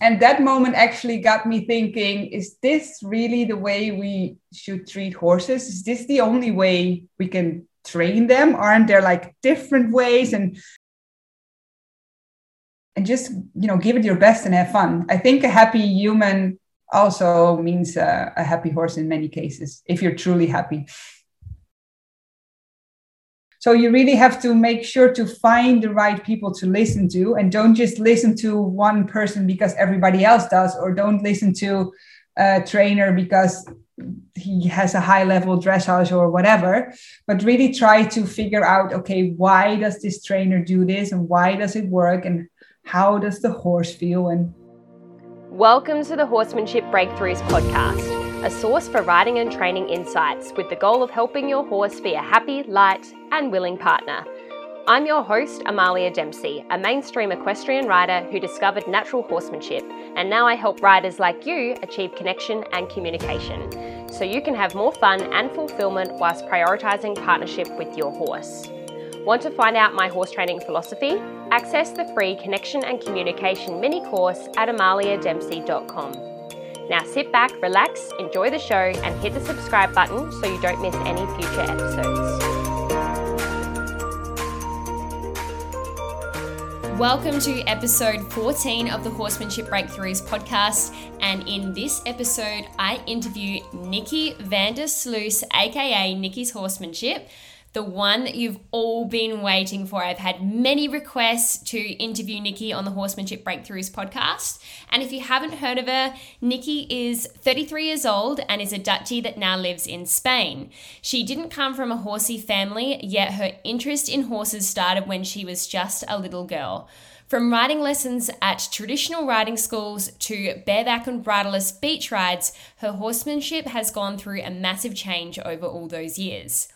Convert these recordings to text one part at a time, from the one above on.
and that moment actually got me thinking is this really the way we should treat horses? Is this the only way we can train them? Aren't there like different ways? And and just you know give it your best and have fun. I think a happy human also means uh, a happy horse in many cases if you're truly happy so you really have to make sure to find the right people to listen to and don't just listen to one person because everybody else does, or don't listen to a trainer because he has a high level dressage or whatever, but really try to figure out okay, why does this trainer do this and why does it work and how does the horse feel? And Welcome to the Horsemanship Breakthroughs podcast a source for riding and training insights with the goal of helping your horse be a happy, light, and willing partner. I'm your host, Amalia Dempsey, a mainstream equestrian rider who discovered natural horsemanship, and now I help riders like you achieve connection and communication so you can have more fun and fulfillment whilst prioritising partnership with your horse. Want to find out my horse training philosophy? Access the free Connection and Communication mini course at amaliadempsey.com. Now sit back, relax, enjoy the show, and hit the subscribe button so you don't miss any future episodes. Welcome to episode 14 of the Horsemanship Breakthroughs podcast. And in this episode, I interview Nikki Vandersluis, aka Nikki's Horsemanship the one that you've all been waiting for. I've had many requests to interview Nikki on the Horsemanship Breakthroughs podcast. And if you haven't heard of her, Nikki is 33 years old and is a Dutchie that now lives in Spain. She didn't come from a horsey family, yet her interest in horses started when she was just a little girl. From riding lessons at traditional riding schools to bareback and bridleless beach rides, her horsemanship has gone through a massive change over all those years.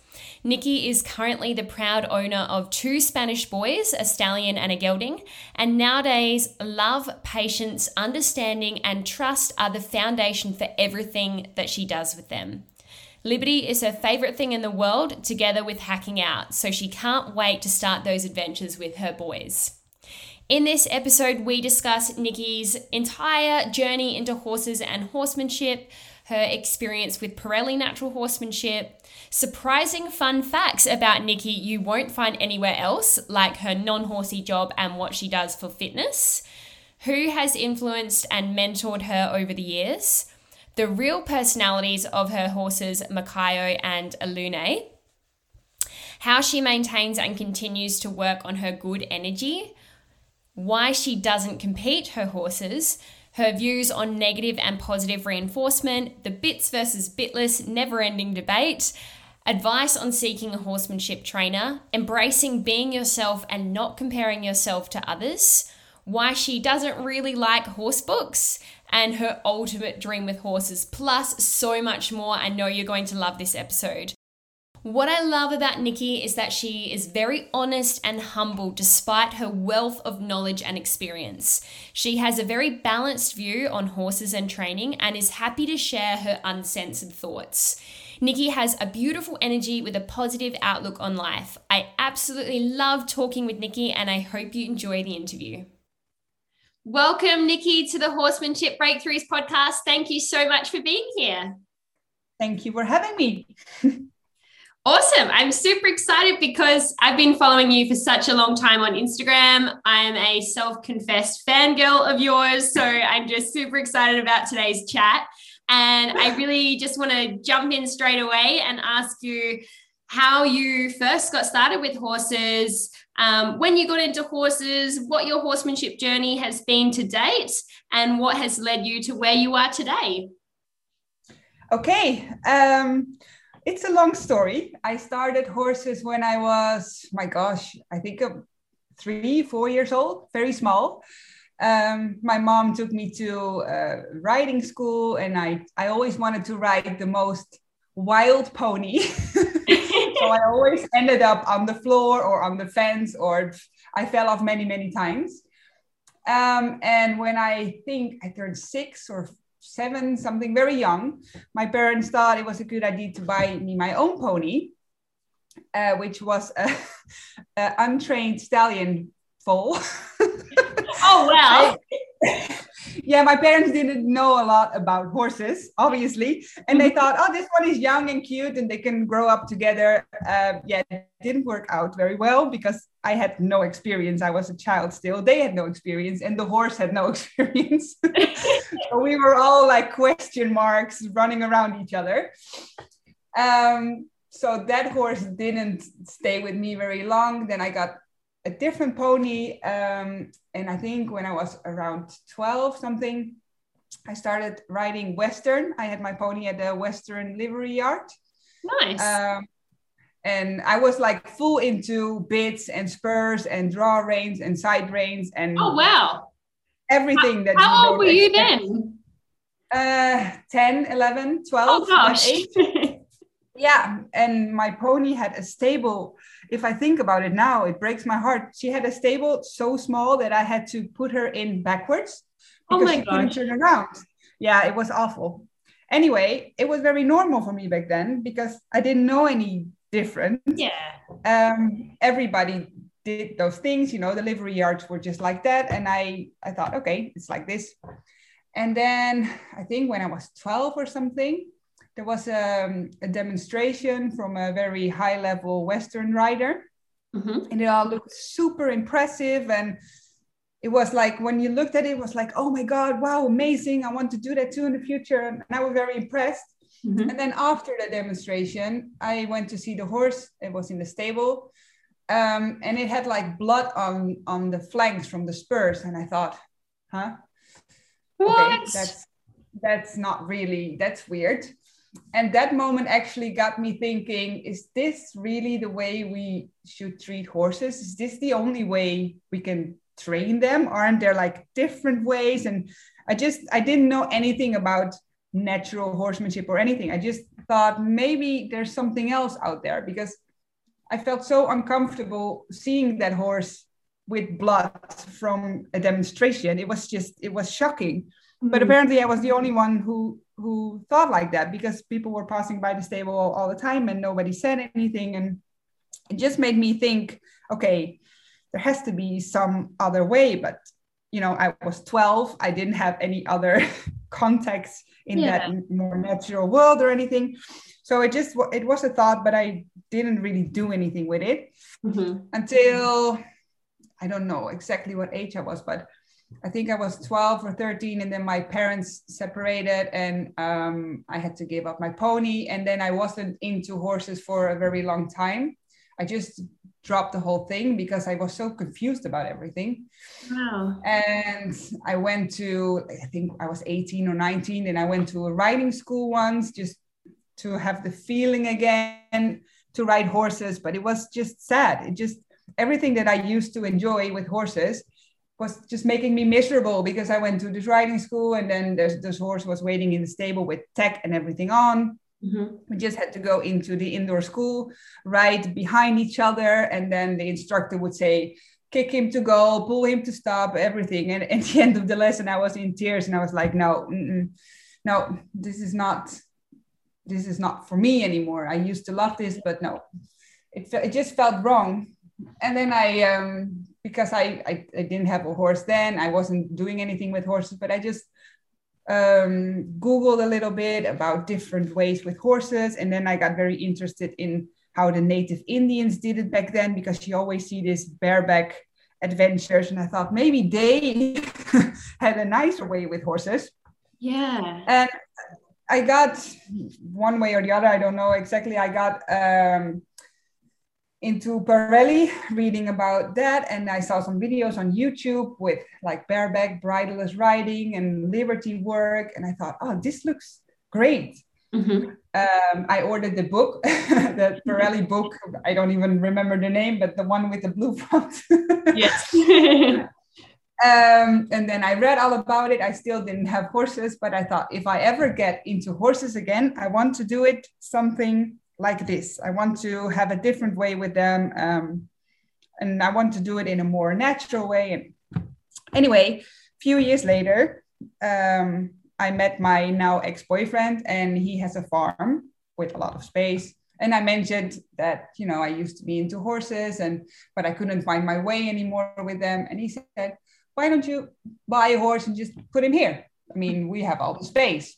Nikki is currently the proud owner of two Spanish boys, a stallion and a gelding, and nowadays, love, patience, understanding, and trust are the foundation for everything that she does with them. Liberty is her favorite thing in the world, together with hacking out, so she can't wait to start those adventures with her boys. In this episode, we discuss Nikki's entire journey into horses and horsemanship, her experience with Parelli Natural Horsemanship, surprising fun facts about Nikki you won't find anywhere else, like her non horsey job and what she does for fitness, who has influenced and mentored her over the years, the real personalities of her horses, Makayo and Alune, how she maintains and continues to work on her good energy, why she doesn't compete her horses, her views on negative and positive reinforcement, the bits versus bitless never ending debate, advice on seeking a horsemanship trainer, embracing being yourself and not comparing yourself to others, why she doesn't really like horse books, and her ultimate dream with horses, plus so much more. I know you're going to love this episode. What I love about Nikki is that she is very honest and humble despite her wealth of knowledge and experience. She has a very balanced view on horses and training and is happy to share her uncensored thoughts. Nikki has a beautiful energy with a positive outlook on life. I absolutely love talking with Nikki and I hope you enjoy the interview. Welcome, Nikki, to the Horsemanship Breakthroughs podcast. Thank you so much for being here. Thank you for having me. Awesome. I'm super excited because I've been following you for such a long time on Instagram. I'm a self confessed fangirl of yours. So I'm just super excited about today's chat. And I really just want to jump in straight away and ask you how you first got started with horses, um, when you got into horses, what your horsemanship journey has been to date, and what has led you to where you are today. Okay. Um, it's a long story. I started horses when I was, my gosh, I think uh, three, four years old, very small. Um, my mom took me to uh, riding school, and I, I always wanted to ride the most wild pony. so I always ended up on the floor or on the fence, or I fell off many, many times. Um, and when I think I turned six or seven, something very young, my parents thought it was a good idea to buy me my own pony, uh, which was a, a, untrained stallion foal. oh well. Yeah, my parents didn't know a lot about horses, obviously, and they thought, oh, this one is young and cute, and they can grow up together. Uh, yeah, it didn't work out very well because I had no experience. I was a child still. They had no experience, and the horse had no experience. so we were all like question marks running around each other. Um, so that horse didn't stay with me very long. Then I got a different pony. Um, and I think when I was around 12 something, I started riding Western. I had my pony at the Western livery yard. Nice. Um, and I was like full into bits and spurs and draw reins and side reins and oh wow everything that how old were you then uh 10 11 12 oh gosh yeah and my pony had a stable if i think about it now it breaks my heart. She had a stable so small that i had to put her in backwards oh because oh my she couldn't turn around. Yeah it was awful. Anyway it was very normal for me back then because i didn't know any different. Yeah. Um everybody did those things you know the livery yards were just like that. And i i thought okay it's like this. And then i think when i was 12 or something there was a, um, a demonstration from a very high level Western rider. Mm-hmm. And it all looked super impressive. And it was like, when you looked at it, it was like, oh my God, wow, amazing. I want to do that too in the future. And I was very impressed. Mm-hmm. And then after the demonstration, I went to see the horse. It was in the stable. Um, and it had like blood on on the flanks from the spurs. And I thought, huh? What? Okay, that's that's not really that's weird and that moment actually got me thinking is this really the way we should treat horses? Is this the only way we can train them? Aren't there like different ways? And i just i didn't know anything about natural horsemanship or anything. I just thought maybe there's something else out there because i felt so uncomfortable seeing that horse with blood from a demonstration. It was just it was shocking. Mm-hmm. but apparently i was the only one who who thought like that because people were passing by the stable all, the time and nobody said anything and it just made me think okay there has to be some other way but you know i was 12 i didn't have any other context in yeah. that more natural world or anything so it just it was a thought but i didn't really do anything with it mm-hmm. until i don't know exactly what age i was but I think I was 12 or 13, and then my parents separated, and um, I had to give up my pony. And then I wasn't into horses for a very long time. I just dropped the whole thing because I was so confused about everything. Wow. And I went to, I think I was 18 or 19, and I went to a riding school once just to have the feeling again to ride horses. But it was just sad. It just, everything that I used to enjoy with horses was just making me miserable because I went to this riding school and then this horse was waiting in the stable with tech and everything on. Mm-hmm. We just had to go into the indoor school, ride behind each other, and then the instructor would say, kick him to go, pull him to stop, everything. And at the end of the lesson, I was in tears and I was like, no, no, this is not, this is not for me anymore. I used to love this, but no, it, it just felt wrong. And then I um, because I, I, I didn't have a horse then. I wasn't doing anything with horses, but I just um, Googled a little bit about different ways with horses. And then I got very interested in how the native Indians did it back then, because you always see this bareback adventures. And I thought maybe they had a nicer way with horses. Yeah. And I got one way or the other, I don't know exactly. I got um, into Parelli, reading about that, and I saw some videos on YouTube with like bareback bridleless riding and liberty work, and I thought, oh, this looks great. Mm-hmm. Um, I ordered the book, the Parelli book. I don't even remember the name, but the one with the blue front. yes. um, and then I read all about it. I still didn't have horses, but I thought if I ever get into horses again, I want to do it something like this. I want to have a different way with them. Um, and I want to do it in a more natural way. Anyway, a few years later, um, I met my now ex-boyfriend and he has a farm with a lot of space. And I mentioned that, you know, I used to be into horses and, but I couldn't find my way anymore with them. And he said, why don't you buy a horse and just put him here? I mean, we have all the space.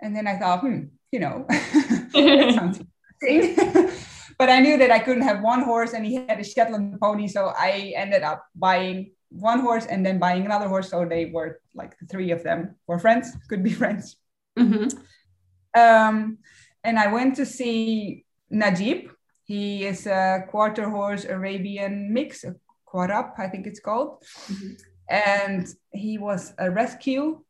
And then I thought, hmm, you know, sounds interesting. but I knew that I couldn't have one horse and he had a Shetland pony. So I ended up buying one horse and then buying another horse. So they were like the three of them were friends, could be friends. Mm-hmm. Um, and I went to see Najib. He is a quarter horse Arabian mix, a Quarab, I think it's called. Mm-hmm. And he was a rescue.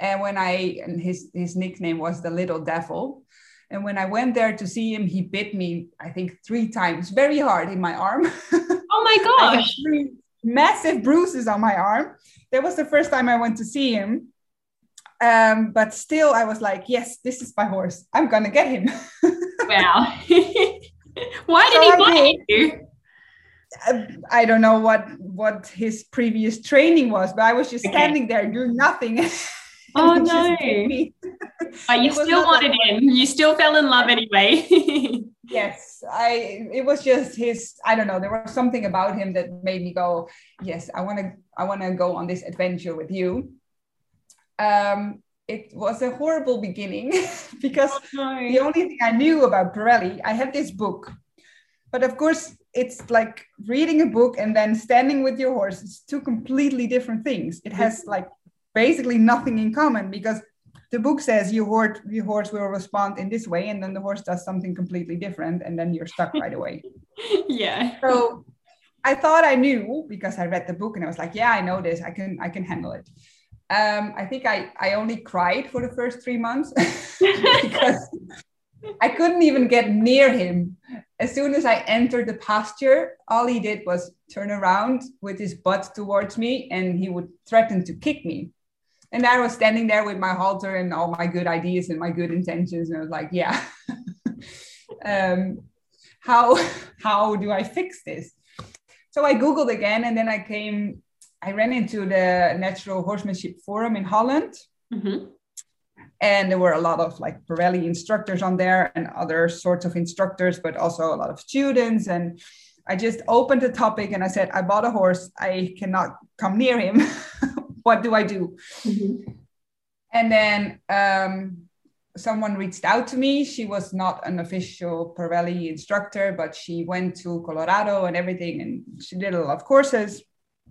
And when I, and his, his nickname was the Little Devil. And when I went there to see him, he bit me, I think, three times, very hard in my arm. Oh my gosh. three massive bruises on my arm. That was the first time I went to see him. Um, but still, I was like, yes, this is my horse. I'm going to get him. wow. Why did so he bite you? Uh, I don't know what what his previous training was, but I was just standing there doing nothing. Oh no! but you still wanted him. You still fell in love anyway. yes, I. It was just his. I don't know. There was something about him that made me go, "Yes, I want to. I want to go on this adventure with you." Um, it was a horrible beginning because oh, no. the only thing I knew about Parelli, I had this book, but of course it's like reading a book and then standing with your horse. It's two completely different things. It has like basically nothing in common because the book says your horse horse will respond in this way and then the horse does something completely different and then you're stuck right away. Yeah. So i thought i knew because i read the book and i was like yeah i know this. I can i can handle it. Um, i think i i only cried for the first three months because i couldn't even get near him. As soon as i entered the pasture all he did was turn around with his butt towards me and he would threaten to kick me and I was standing there with my halter and all my good ideas and my good intentions, and I was like, yeah, um, how how do I fix this? So I googled again, and then I came. I ran into the Natural Horsemanship Forum in Holland. Mm-hmm. And there were a lot of like Parelli instructors on there and other sorts of instructors, but also a lot of students. And I just opened the topic and I said, I bought a horse. I cannot come near him. what do I do? Mm-hmm. And then um, someone reached out to me. She was not an official Parelli instructor, but she went to Colorado and everything, and she did a lot of courses.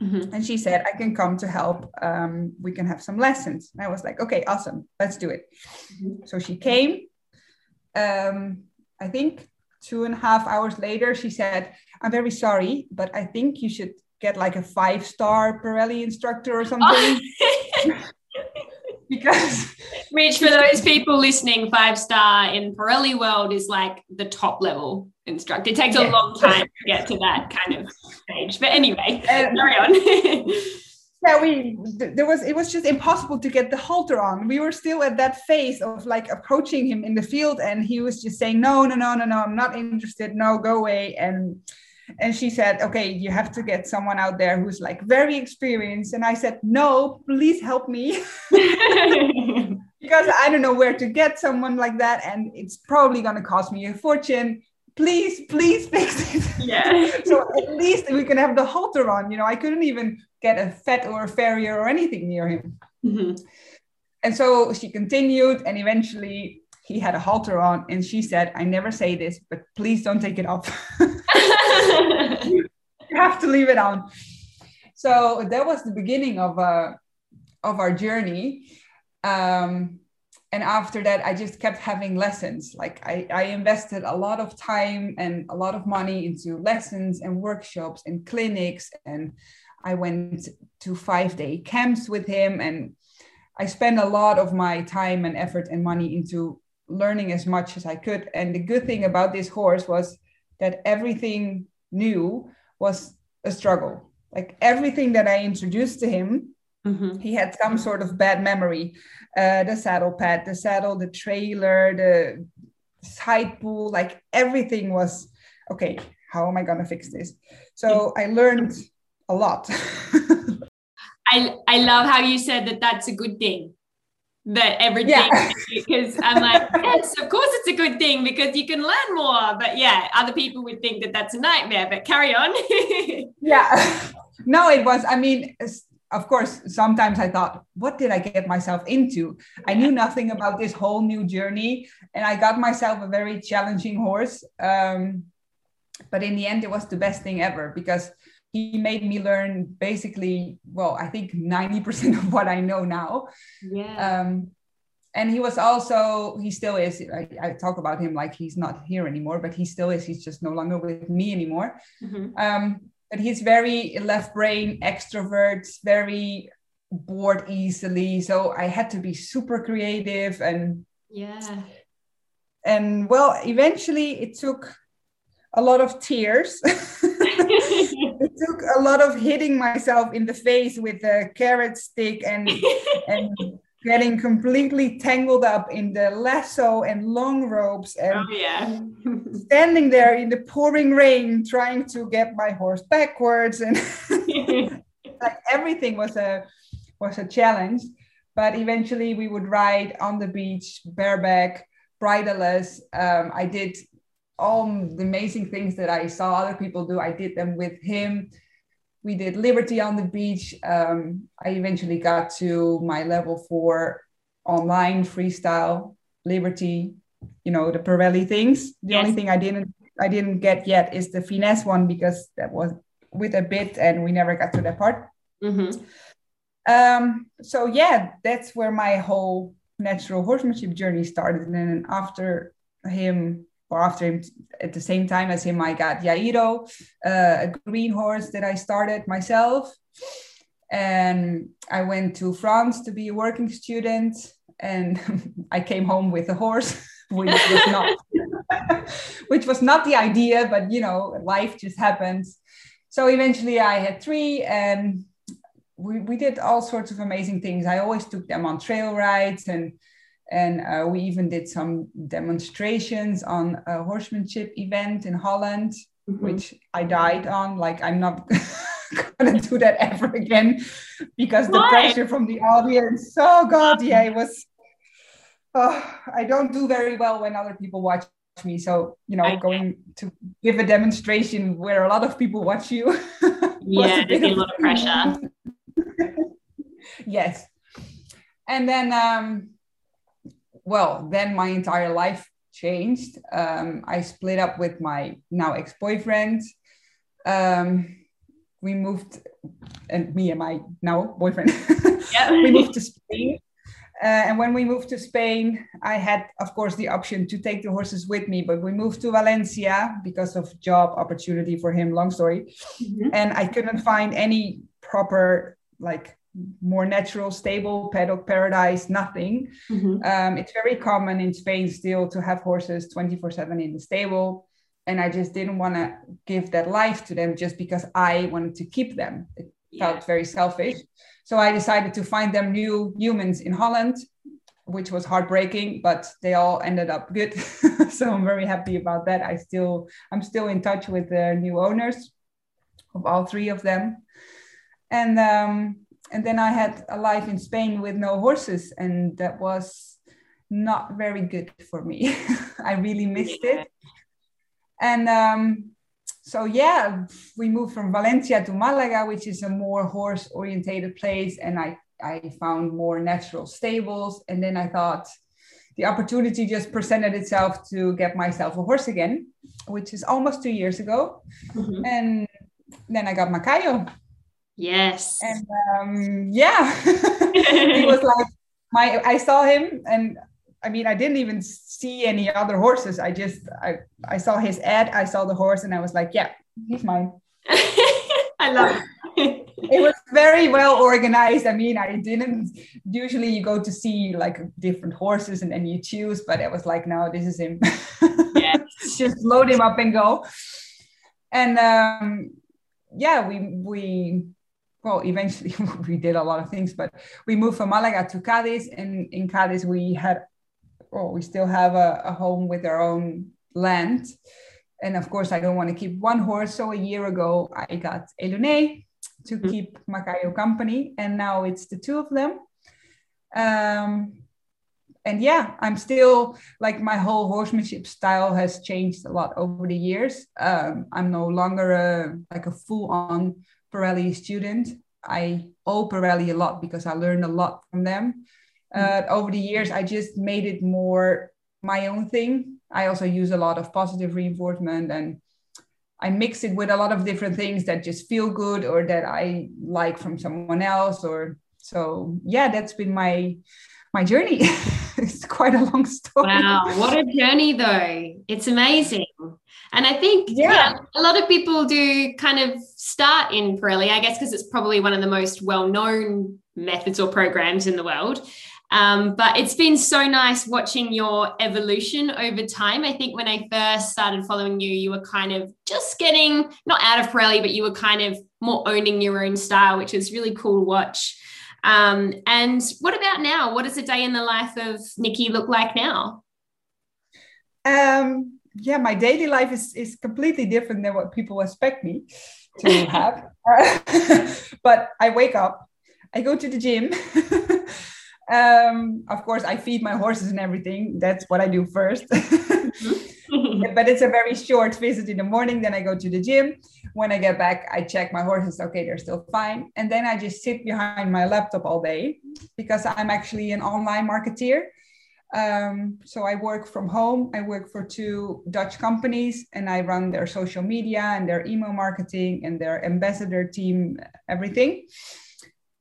Mm-hmm. And she said, I can come to help. Um, we can have some lessons. And I was like, okay, awesome. Let's do it. Mm-hmm. So she came. Um, I think two and a half hours later, she said, I'm very sorry, but I think you should get like a five star Parelli instructor or something. because which for those people listening, five star in Parelli world is like the top level instructor. It takes yeah. a long time to get to that kind of stage. But anyway, um, carry on. yeah, we there was it was just impossible to get the halter on. We were still at that phase of like approaching him in the field, and he was just saying, No, no, no, no, no, I'm not interested. No, go away. And and she said okay you have to get someone out there who's like very experienced. And i said no please help me. Because i don't know where to get someone like that and it's probably going to cost me a fortune. Please please fix it. Yeah so at least we can have the halter on you know? I couldn't even get a fet or a farrier or anything near him. Mm-hmm. and so she continued and eventually he had a halter on and she said i never say this but please don't take it off. You have to leave it on. So that was the beginning of uh, of our journey. Um, and after that i just kept having lessons. Like I, I invested a lot of time and a lot of money into lessons and workshops and clinics. And i went to five day camps with him. And i spent a lot of my time and effort and money into learning as much as I could. And the good thing about this horse was that everything new was a struggle. Like everything that I introduced to him, mm-hmm. he had some sort of bad memory. Uh, the saddle pad, the saddle, the trailer, the side pull, like everything was okay. How am I going to fix this? So I learned a lot. I, I love how you said that that's a good thing that everything yeah. because I'm like, yes, of course it's a good thing because you can learn more. But yeah, other people would think that that's a nightmare. But carry on. yeah. no, it was. I mean, of course, sometimes I thought, what did I get myself into? I knew nothing about this whole new journey, and I got myself a very challenging horse. Um, but in the end, it was the best thing ever because he made me learn basically, well, I think 90% of what I know now. Yeah. Um, and he was also, he still is, I, I, talk about him like he's not here anymore, but he still is, he's just no longer with me anymore. Mm-hmm. Um, but he's very left brain extrovert, very bored easily. So I had to be super creative and yeah. And well, eventually it took a lot of tears. took a lot of hitting myself in the face with a carrot stick and and getting completely tangled up in the lasso and long ropes and oh, yeah. standing there in the pouring rain trying to get my horse backwards and like everything was a was a challenge but eventually we would ride on the beach bareback bridleless um, i did all the amazing things that i saw other people do i did them with him we did Liberty on the beach. Um, I eventually got to my level four online freestyle Liberty, you know, the Parelli things. The yes. only thing I didn't I didn't get yet is the finesse one because that was with a bit and we never got to that part. Mm-hmm. Um, so yeah, that's where my whole natural horsemanship journey started. And then after him or after him at the same time as him, I got Yairo, uh, a green horse that I started myself. And I went to France to be a working student. And I came home with a horse, which was not which was not the idea, but you know, life just happens. So eventually I had three and we, we did all sorts of amazing things. I always took them on trail rides and and uh, we even did some demonstrations on a horsemanship event in Holland, mm-hmm. which I died on. Like, I'm not to do that ever again because the pressure from the audience. Oh, God, yeah, it was. Oh, I don't do very well when other people watch me. So, you know, I going to give a demonstration where a lot of people watch you. yeah, there's a lot of pressure. yes. And then, um, well, then my entire life changed. Um, I split up with my now ex boyfriend. Um, we moved, and me and my now boyfriend, yeah. we moved to Spain. Uh, and when we moved to Spain, I had, of course, the option to take the horses with me, but we moved to Valencia because of job opportunity for him. Long story, mm-hmm. and I couldn't find any proper like more natural, stable paddock paradise, nothing. Mm-hmm. Um, it's very common in Spain still to have horses 24 7 in the stable. And I just didn't want to give that life to them just because I wanted to keep them. It yeah. felt very selfish. So I decided to find them new humans in Holland, which was heartbreaking, but they all ended up good. so I'm very happy about that. I still, I'm still in touch with the new owners of all three of them. And um, and then I had a life in Spain with no horses, and that was not very good for me. I really missed yeah. it. And um, so, yeah, we moved from Valencia to Malaga, which is a more horse orientated place. And I, I found more natural stables. And then I thought the opportunity just presented itself to get myself a horse again, which is almost two years ago. Mm-hmm. And then I got Macayo Yes. And um, yeah, he was like my. I saw him, and I mean, I didn't even see any other horses. I just I I saw his ad. I saw the horse, and I was like, yeah, he's mine. I love it. it was very well organized. I mean, I didn't usually you go to see like different horses and then you choose, but it was like, no, this is him. Yes. just load him up and go. And um, yeah, we we well, eventually we did a lot of things, but we moved from Malaga to Cadiz. And in Cadiz, we had, well, we still have a, a home with our own land. And of course, I don't want to keep one horse. So a year ago, I got Elune to mm-hmm. keep Macayo company. And now it's the two of them. Um, and yeah, I'm still like my whole horsemanship style has changed a lot over the years. Um, I'm no longer a, like a full on Parelli student. I owe Parelli a lot because I learned a lot from them. Uh, over the years, I just made it more my own thing. I also use a lot of positive reinforcement and I mix it with a lot of different things that just feel good or that I like from someone else or so yeah that's been my my journey it's quite a long story wow what a journey though it's amazing and I think yeah. yeah. a lot of people do kind of start in Parelli, I guess, because it's probably one of the most well known methods or programs in the world. Um, but it's been so nice watching your evolution over time. I think when I first started following you, you were kind of just getting not out of Parelli, but you were kind of more owning your own style, which was really cool to watch. Um, and what about now? What does a day in the life of Nikki look like now? Um, yeah, my daily life is, is completely different than what people expect me to have. but I wake up, I go to the gym. um, of course, I feed my horses and everything. That's what I do first. Mm-hmm. but it's a very short visit in the morning. Then I go to the gym. When I get back, I check my horses. Okay, they're still fine. And then I just sit behind my laptop all day because I'm actually an online marketeer. Um, so I work from home. I work for two Dutch companies and I run their social media and their email marketing and their ambassador team, everything.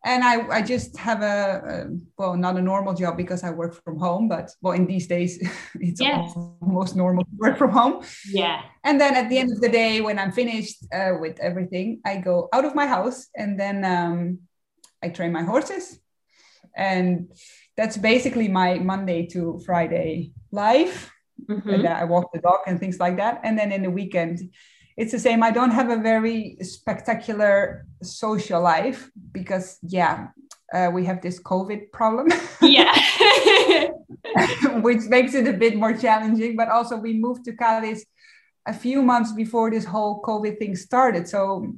And I, I just have a, a well, not a normal job because I work from home, but well, in these days, it's yes. almost normal to work from home. Yeah. And then at the end of the day, when I'm finished uh, with everything, I go out of my house and then um, I train my horses. And that's basically my Monday to Friday life. Mm-hmm. And I walk the dog and things like that. And then in the weekend, it's the same. I don't have a very spectacular social life because, yeah, uh, we have this COVID problem. Yeah. which makes it a bit more challenging. But also, we moved to Cadiz a few months before this whole COVID thing started. So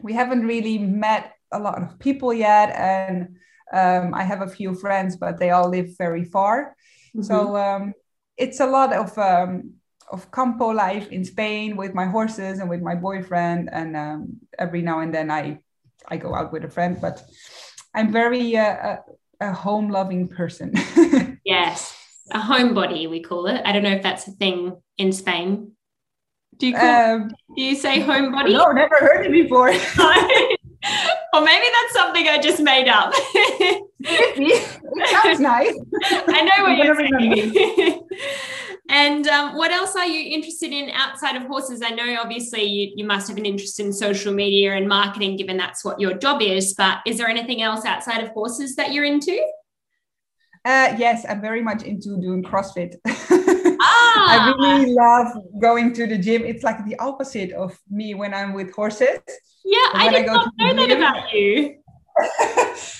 we haven't really met a lot of people yet. And um, I have a few friends, but they all live very far. Mm-hmm. So um, it's a lot of um, of campo life in Spain with my horses and with my boyfriend. And um, every now and then I I go out with a friend, but I'm very uh, a, a home loving person. yes, a homebody we call it. I don't know if that's a thing in Spain. Do you call, um, do you say homebody? No, never heard it before. or maybe that's something I just made up. it sounds nice. I know what you're saying. and um, what else are you interested in outside of horses? I know obviously you, you must have an interest in social media and marketing, given that's what your job is. But is there anything else outside of horses that you're into? Uh, yes, I'm very much into doing CrossFit. Ah. I really love going to the gym. It's like the opposite of me when I'm with horses. Yeah, I did I not know that about you.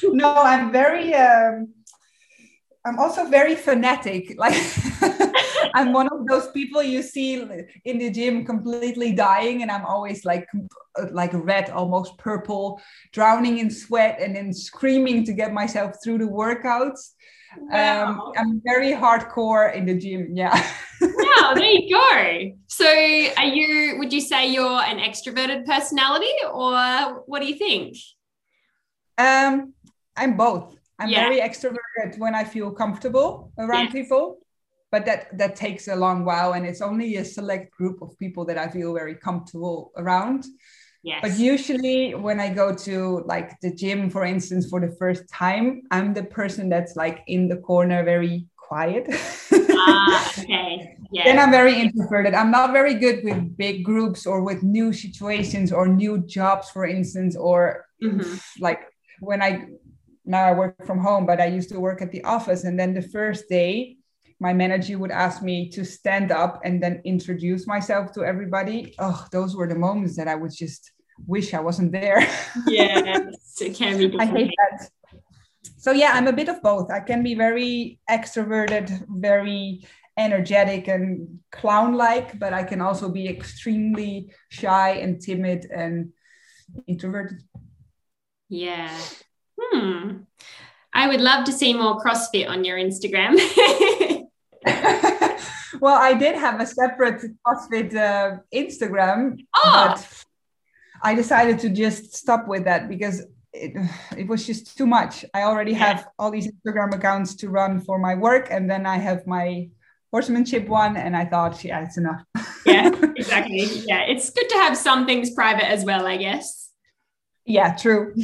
no, I'm very. Um, I'm also very fanatic. Like I'm one of those people you see in the gym completely dying, and I'm always like like red, almost purple, drowning in sweat, and then screaming to get myself through the workouts. Wow. Um, I'm very hardcore in the gym. Yeah. wow, there you go. So, are you? Would you say you're an extroverted personality, or what do you think? Um, I'm both. I'm yeah. very extroverted when I feel comfortable around people, but that that takes a long while, and it's only a select group of people that I feel very comfortable around. Yes. But usually when I go to like the gym, for instance, for the first time, I'm the person that's like in the corner, very quiet. ah, okay. Yeah. Then I'm very introverted. I'm not very good with big groups or with new situations or new jobs, for instance, or mm-hmm. like when I now I work from home, but I used to work at the office. And then the first day, my manager would ask me to stand up and then introduce myself to everybody. Oh, those were the moments that I was just wish I wasn't there. yes, it can be. I hate that. So yeah, I'm a bit of both. I can be very extroverted, very energetic and clown-like, but I can also be extremely shy and timid and introverted. Yeah. Hmm. I would love to see more CrossFit on your Instagram. well, I did have a separate CrossFit uh, Instagram, oh. but I decided to just stop with that because it, it was just too much. I already have all these Instagram accounts to run for my work, and then I have my horsemanship one, and I thought, yeah, it's enough. yeah, exactly. Yeah, it's good to have some things private as well, I guess. Yeah, true.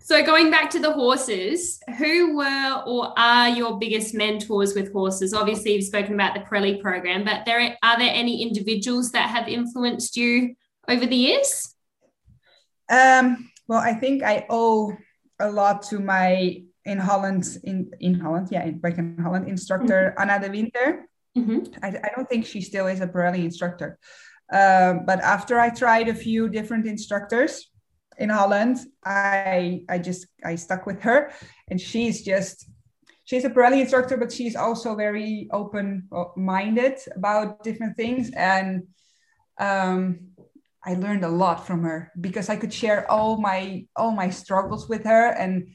So going back to the horses, who were or are your biggest mentors with horses? Obviously, you've spoken about the Parelli program, but there are there any individuals that have influenced you over the years? Um, well, I think I owe a lot to my in Holland in in Holland, yeah, in back in Holland instructor mm-hmm. Anna de Winter. Mm-hmm. I, I, don't think she still is a Parelli instructor, um, but after I tried a few different instructors in Holland, I I just I stuck with her, and she's just she's a Parelli instructor, but she's also very open minded about different things and. Um, I learned a lot from her because I could share all my all my struggles with her and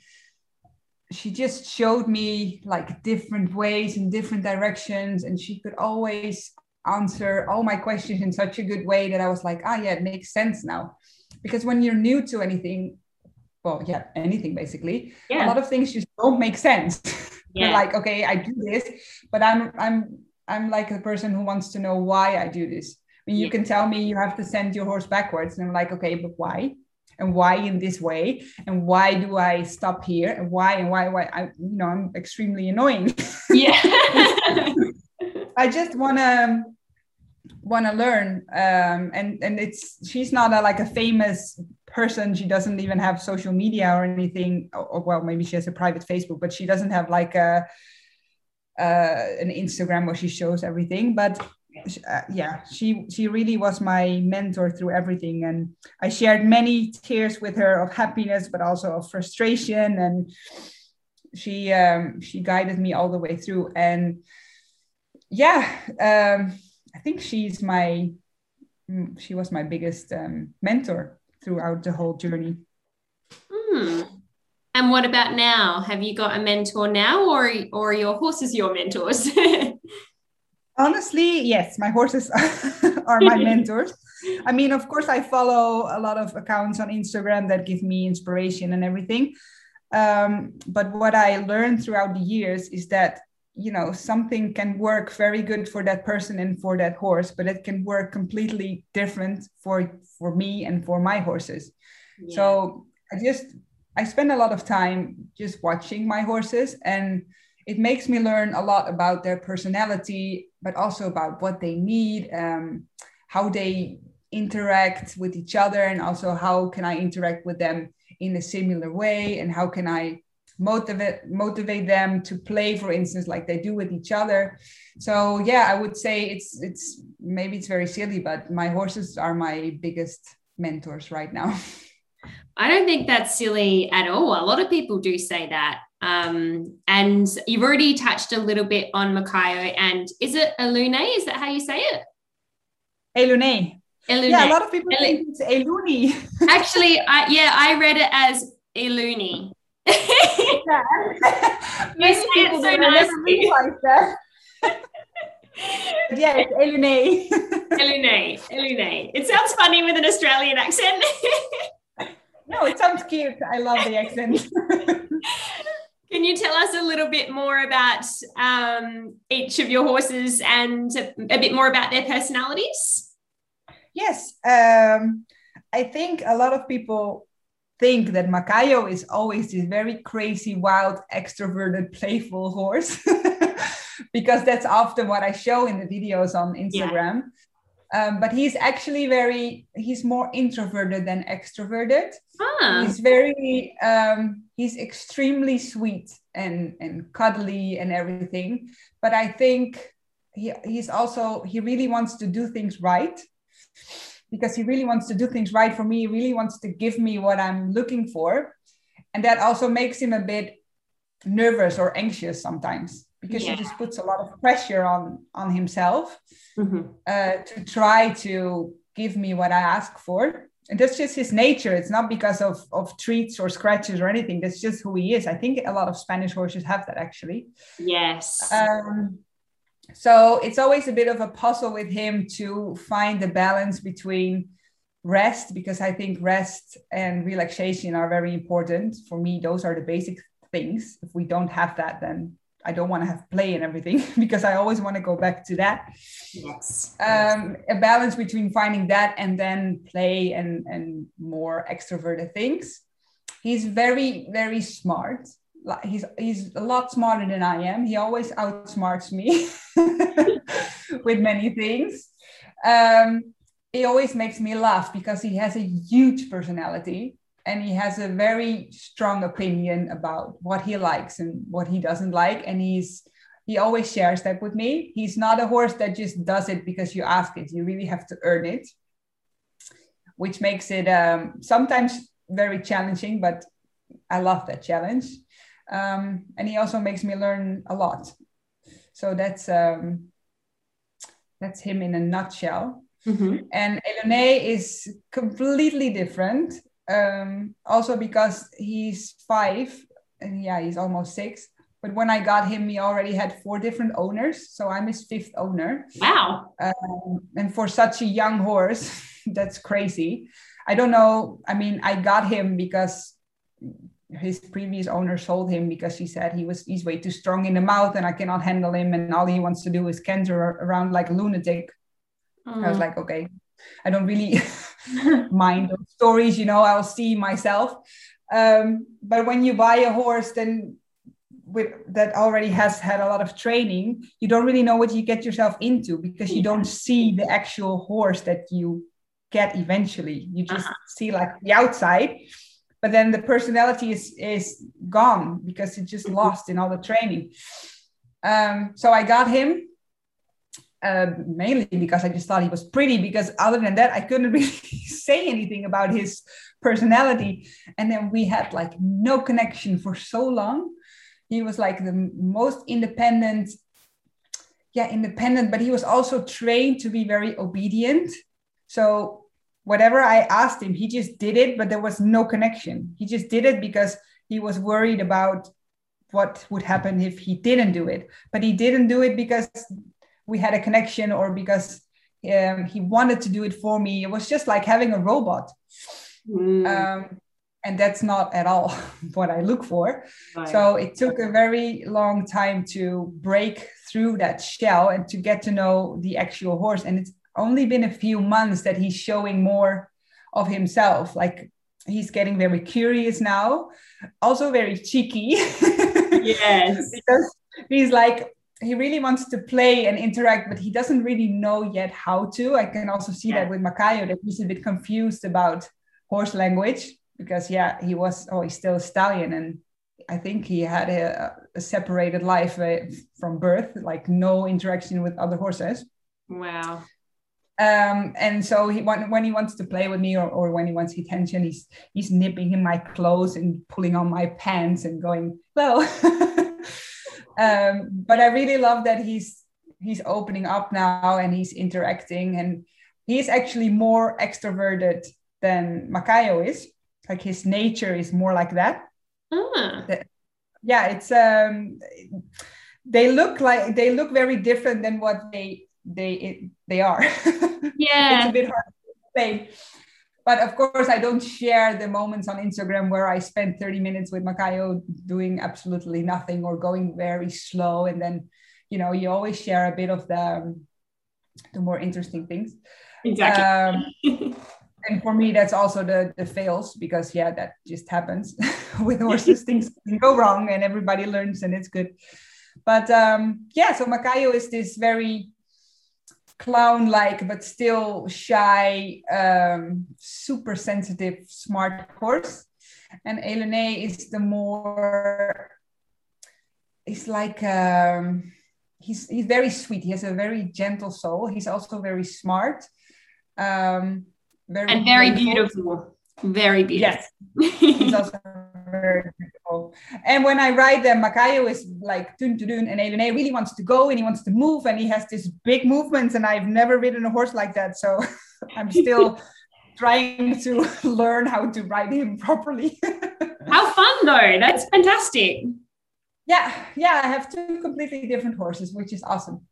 she just showed me like different ways and different directions and she could always answer all my questions in such a good way that I was like, ah yeah, it makes sense now. Because when you're new to anything, well, yeah, anything basically, yeah. a lot of things just don't make sense. Yeah. you're like, okay, I do this, but I'm I'm I'm like a person who wants to know why I do this you yeah. can tell me you have to send your horse backwards, and I'm like, okay, but why? And why in this way? And why do I stop here? And why and why why I you know I'm extremely annoying. Yeah. I just wanna wanna learn. Um and and it's she's not a, like a famous person. She doesn't even have social media or anything. Or, or well, maybe she has a private Facebook, but she doesn't have like a uh, an Instagram where she shows everything. But uh, yeah she she really was my mentor through everything and i shared many tears with her of happiness but also of frustration and she um, she guided me all the way through and yeah um, i think she's my mm, she was my biggest um, mentor throughout the whole journey. Hmm. and what about now? Have you got a mentor now or or your horses your mentors Honestly, yes, my horses are my mentors. I mean, of course, I follow a lot of accounts on Instagram that give me inspiration and everything. Um, but what I learned throughout the years is that you know something can work very good for that person and for that horse, but it can work completely different for for me and for my horses. Yeah. So I just I spend a lot of time just watching my horses and it makes me learn a lot about their personality, but also about what they need, um, how they interact with each other, and also how can I interact with them in a similar way, and how can I motivate motivate them to play, for instance, like they do with each other. So yeah, I would say it's it's maybe it's very silly, but my horses are my biggest mentors right now. I don't think that's silly at all. A lot of people do say that. Um, and you've already touched a little bit on Makayo. And is it Elune? Is that how you say it? Elune. Elune. Yeah, a lot of people El- think it's Eluni. Actually, I, yeah, I read it as Eluni. say it so nicely. That. yeah, it's Elune. Elune. Elune. It sounds funny with an Australian accent. no, it sounds cute. I love the accent. Can you tell us a little bit more about um, each of your horses and a bit more about their personalities? Yes. Um, I think a lot of people think that Macayo is always this very crazy, wild, extroverted, playful horse because that's often what I show in the videos on Instagram. Um, but he's actually very he's more introverted than extroverted. Ah. he's very um, he's extremely sweet and and cuddly and everything. But i think he, he's also he really wants to do things right. Because he really wants to do things right for me. He really wants to give me what i'm looking for. And that also makes him a bit nervous or anxious sometimes because yeah. he just puts a lot of pressure on on himself mm-hmm. uh, to try to give me what I ask for. And that's just his nature. It's not because of, of treats or scratches or anything. That's just who he is. I think a lot of Spanish horses have that actually. Yes. Um, so it's always a bit of a puzzle with him to find the balance between rest because I think rest and relaxation are very important. For me, those are the basic things. If we don't have that, then I don't want to have play and everything because I always want to go back to that. Yes. Um, a balance between finding that and then play and, and more extroverted things. He's very, very smart. He's, he's a lot smarter than I am. He always outsmarts me with many things. Um, he always makes me laugh because he has a huge personality and he has a very strong opinion about what he likes and what he doesn't like and he's he always shares that with me. He's not a horse that just does it because you ask it. You really have to earn it which makes it um, sometimes very challenging but i love that challenge. Um, and he also makes me learn a lot. So that's um, that's him in a nutshell. Mm-hmm. and Elune is completely different um, also because he's five and yeah he's almost six. But when i got him he already had four different owners so i'm his fifth owner. Wow. Um, and for such a young horse that's crazy. I don't know i mean i got him because his previous owner sold him because she said he was he's way too strong in the mouth and i cannot handle him and all he wants to do is canter around like a lunatic. Mm. i was mm. like okay. I don't really mind those stories, you know, I'll see myself. Um, but when you buy a horse, then with that already has had a lot of training, you don't really know what you get yourself into because you don't see the actual horse that you get eventually. You just uh-huh. see like the outside, but then the personality is is gone because it just mm-hmm. lost in all the training. Um, so I got him uh, mainly because I just thought he was pretty. Because other than that, I couldn't really say anything about his personality. And then we had like no connection for so long. He was like the most independent, yeah, independent, but he was also trained to be very obedient. So whatever I asked him, he just did it, but there was no connection. He just did it because he was worried about what would happen if he didn't do it. But he didn't do it because we had a connection or because um, he wanted to do it for me. It was just like having a robot. Mm. Um, and that's not at all what I look for. Right. So it took a very long time to break through that shell and to get to know the actual horse. And it's only been a few months that he's showing more of himself. Like he's getting very curious now, also very cheeky. yes. because he's like, he really wants to play and interact, but he doesn't really know yet how to. I can also see yeah. that with Makayo that he's a bit confused about horse language because yeah, he was oh he's still a stallion and I think he had a, a separated life uh, from birth, like no interaction with other horses. Wow. Um, and so he when, when he wants to play with me or, or when he wants attention, he's he's nipping in my clothes and pulling on my pants and going, hello. um, but I really love that he's he's opening up now and he's interacting and he's actually more extroverted than Makayo is. Like his nature is more like that. Ah. yeah, it's um they look like they look very different than what they they it, they are. Yeah. it's a bit hard to explain but of course i don't share the moments on instagram where i spend 30 minutes with makayo doing absolutely nothing or going very slow. And then you know you always share a bit of the the more interesting things. Exactly. Um, and for me that's also the the fails because yeah that just happens with horses. Things can go wrong and everybody learns and it's good. But um yeah so makayo is this very clown like but still shy um, super sensitive smart horse. And Elene is the more he's like um, he's he's very sweet. He has a very gentle soul. He's also very smart um, very and very beautiful very beautiful yes he's also very beautiful. And when I ride them, Makayo is like dun dun dun, and Elene really wants to go and he wants to move, and he has these big movements, and I've never ridden a horse like that, so I'm still trying to learn how to ride him properly. how fun though! That's fantastic. Yeah, yeah, I have two completely different horses, which is awesome.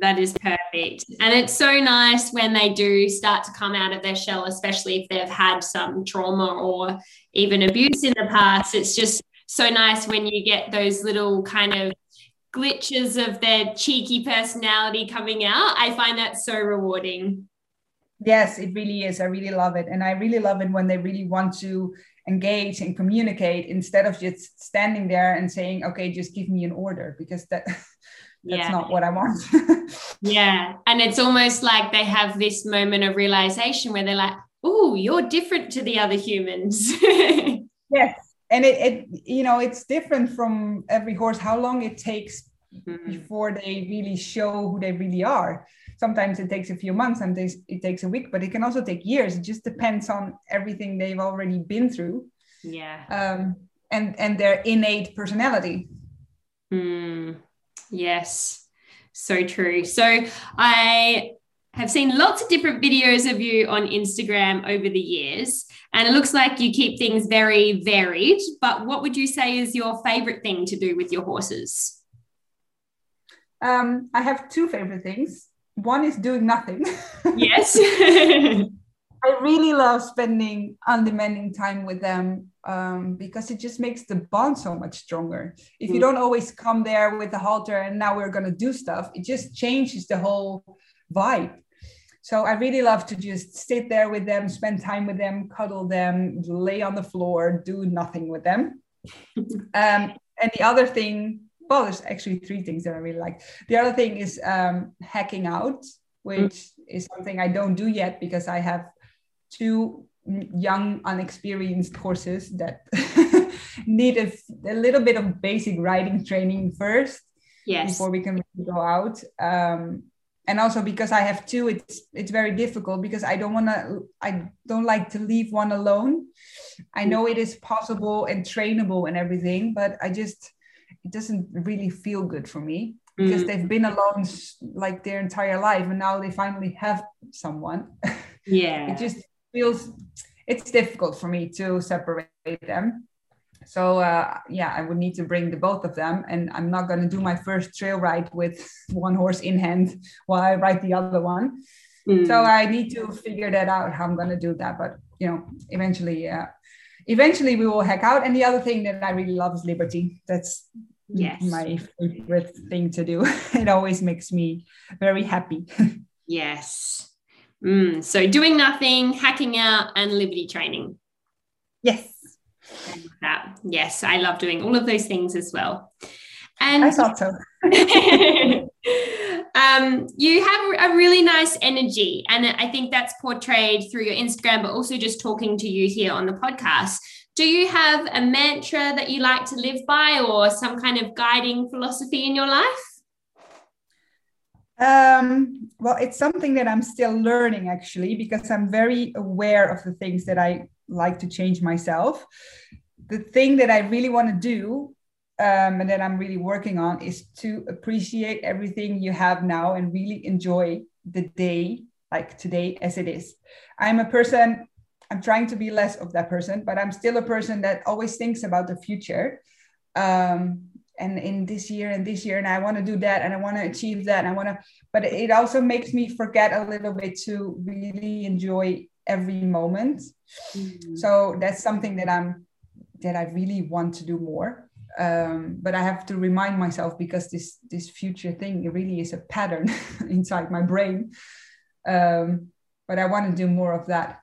That is perfect. And it's so nice when they do start to come out of their shell, especially if they've had some trauma or even abuse in the past. It's just so nice when you get those little kind of glitches of their cheeky personality coming out. I find that so rewarding. Yes, it really is. I really love it. And I really love it when they really want to engage and communicate instead of just standing there and saying, okay, just give me an order because that that's yeah. not what I want. yeah. And it's almost like they have this moment of realization where they're like, oh, you're different to the other humans. yes. And it, it, you know, it's different from every horse, how long it takes mm-hmm. before they really show who they really are sometimes it takes a few months sometimes it takes a week but it can also take years it just depends on everything they've already been through yeah um, and and their innate personality mm, yes so true so i have seen lots of different videos of you on instagram over the years and it looks like you keep things very varied but what would you say is your favorite thing to do with your horses um, I have two favorite things one is doing nothing. Yes. I really love spending undemanding time with them um, because it just makes the bond so much stronger. If you mm. don't always come there with the halter and now we're going to do stuff, it just changes the whole vibe. So I really love to just sit there with them, spend time with them, cuddle them, lay on the floor, do nothing with them. um, and the other thing well, there's actually three things that I really like. The other thing is um, hacking out, which mm. is something I don't do yet because I have two young, unexperienced horses that need a, a, little bit of basic riding training first yes. before we can go out. Um, and also because I have two, it's it's very difficult because I don't want to. I don't like to leave one alone. I know it is possible and trainable and everything, but I just it doesn't really feel good for me because mm. they've been alone like their entire life and now they finally have someone yeah it just feels it's difficult for me to separate them. So uh, yeah i would need to bring the both of them and i'm not going to do my first trail ride with one horse in hand while i ride the other one. Mm. so i need to figure that out how i'm going to do that but you know eventually yeah eventually we will hack out. And the other thing that i really love is liberty. That's yes. my favorite thing to do. It always makes me very happy. Yes mm, so doing nothing hacking out and liberty training. Yes. That yes i love doing all of those things as well. And i thought so. Um, you have a really nice energy and i think that's portrayed through your instagram but also just talking to you here on the podcast. Do you have a mantra that you like to live by or some kind of guiding philosophy in your life? Um, well, it's something that I'm still learning actually, because I'm very aware of the things that I like to change myself. The thing that I really want to do um, and that I'm really working on is to appreciate everything you have now and really enjoy the day like today as it is. I'm a person I'm trying to be less of that person, but I'm still a person that always thinks about the future. Um, and in this year and this year, and I want to do that, and I want to achieve that, and I want to. But it also makes me forget a little bit to really enjoy every moment. Mm-hmm. So that's something that I'm that I really want to do more. Um, but I have to remind myself because this this future thing really is a pattern inside my brain. Um, but I want to do more of that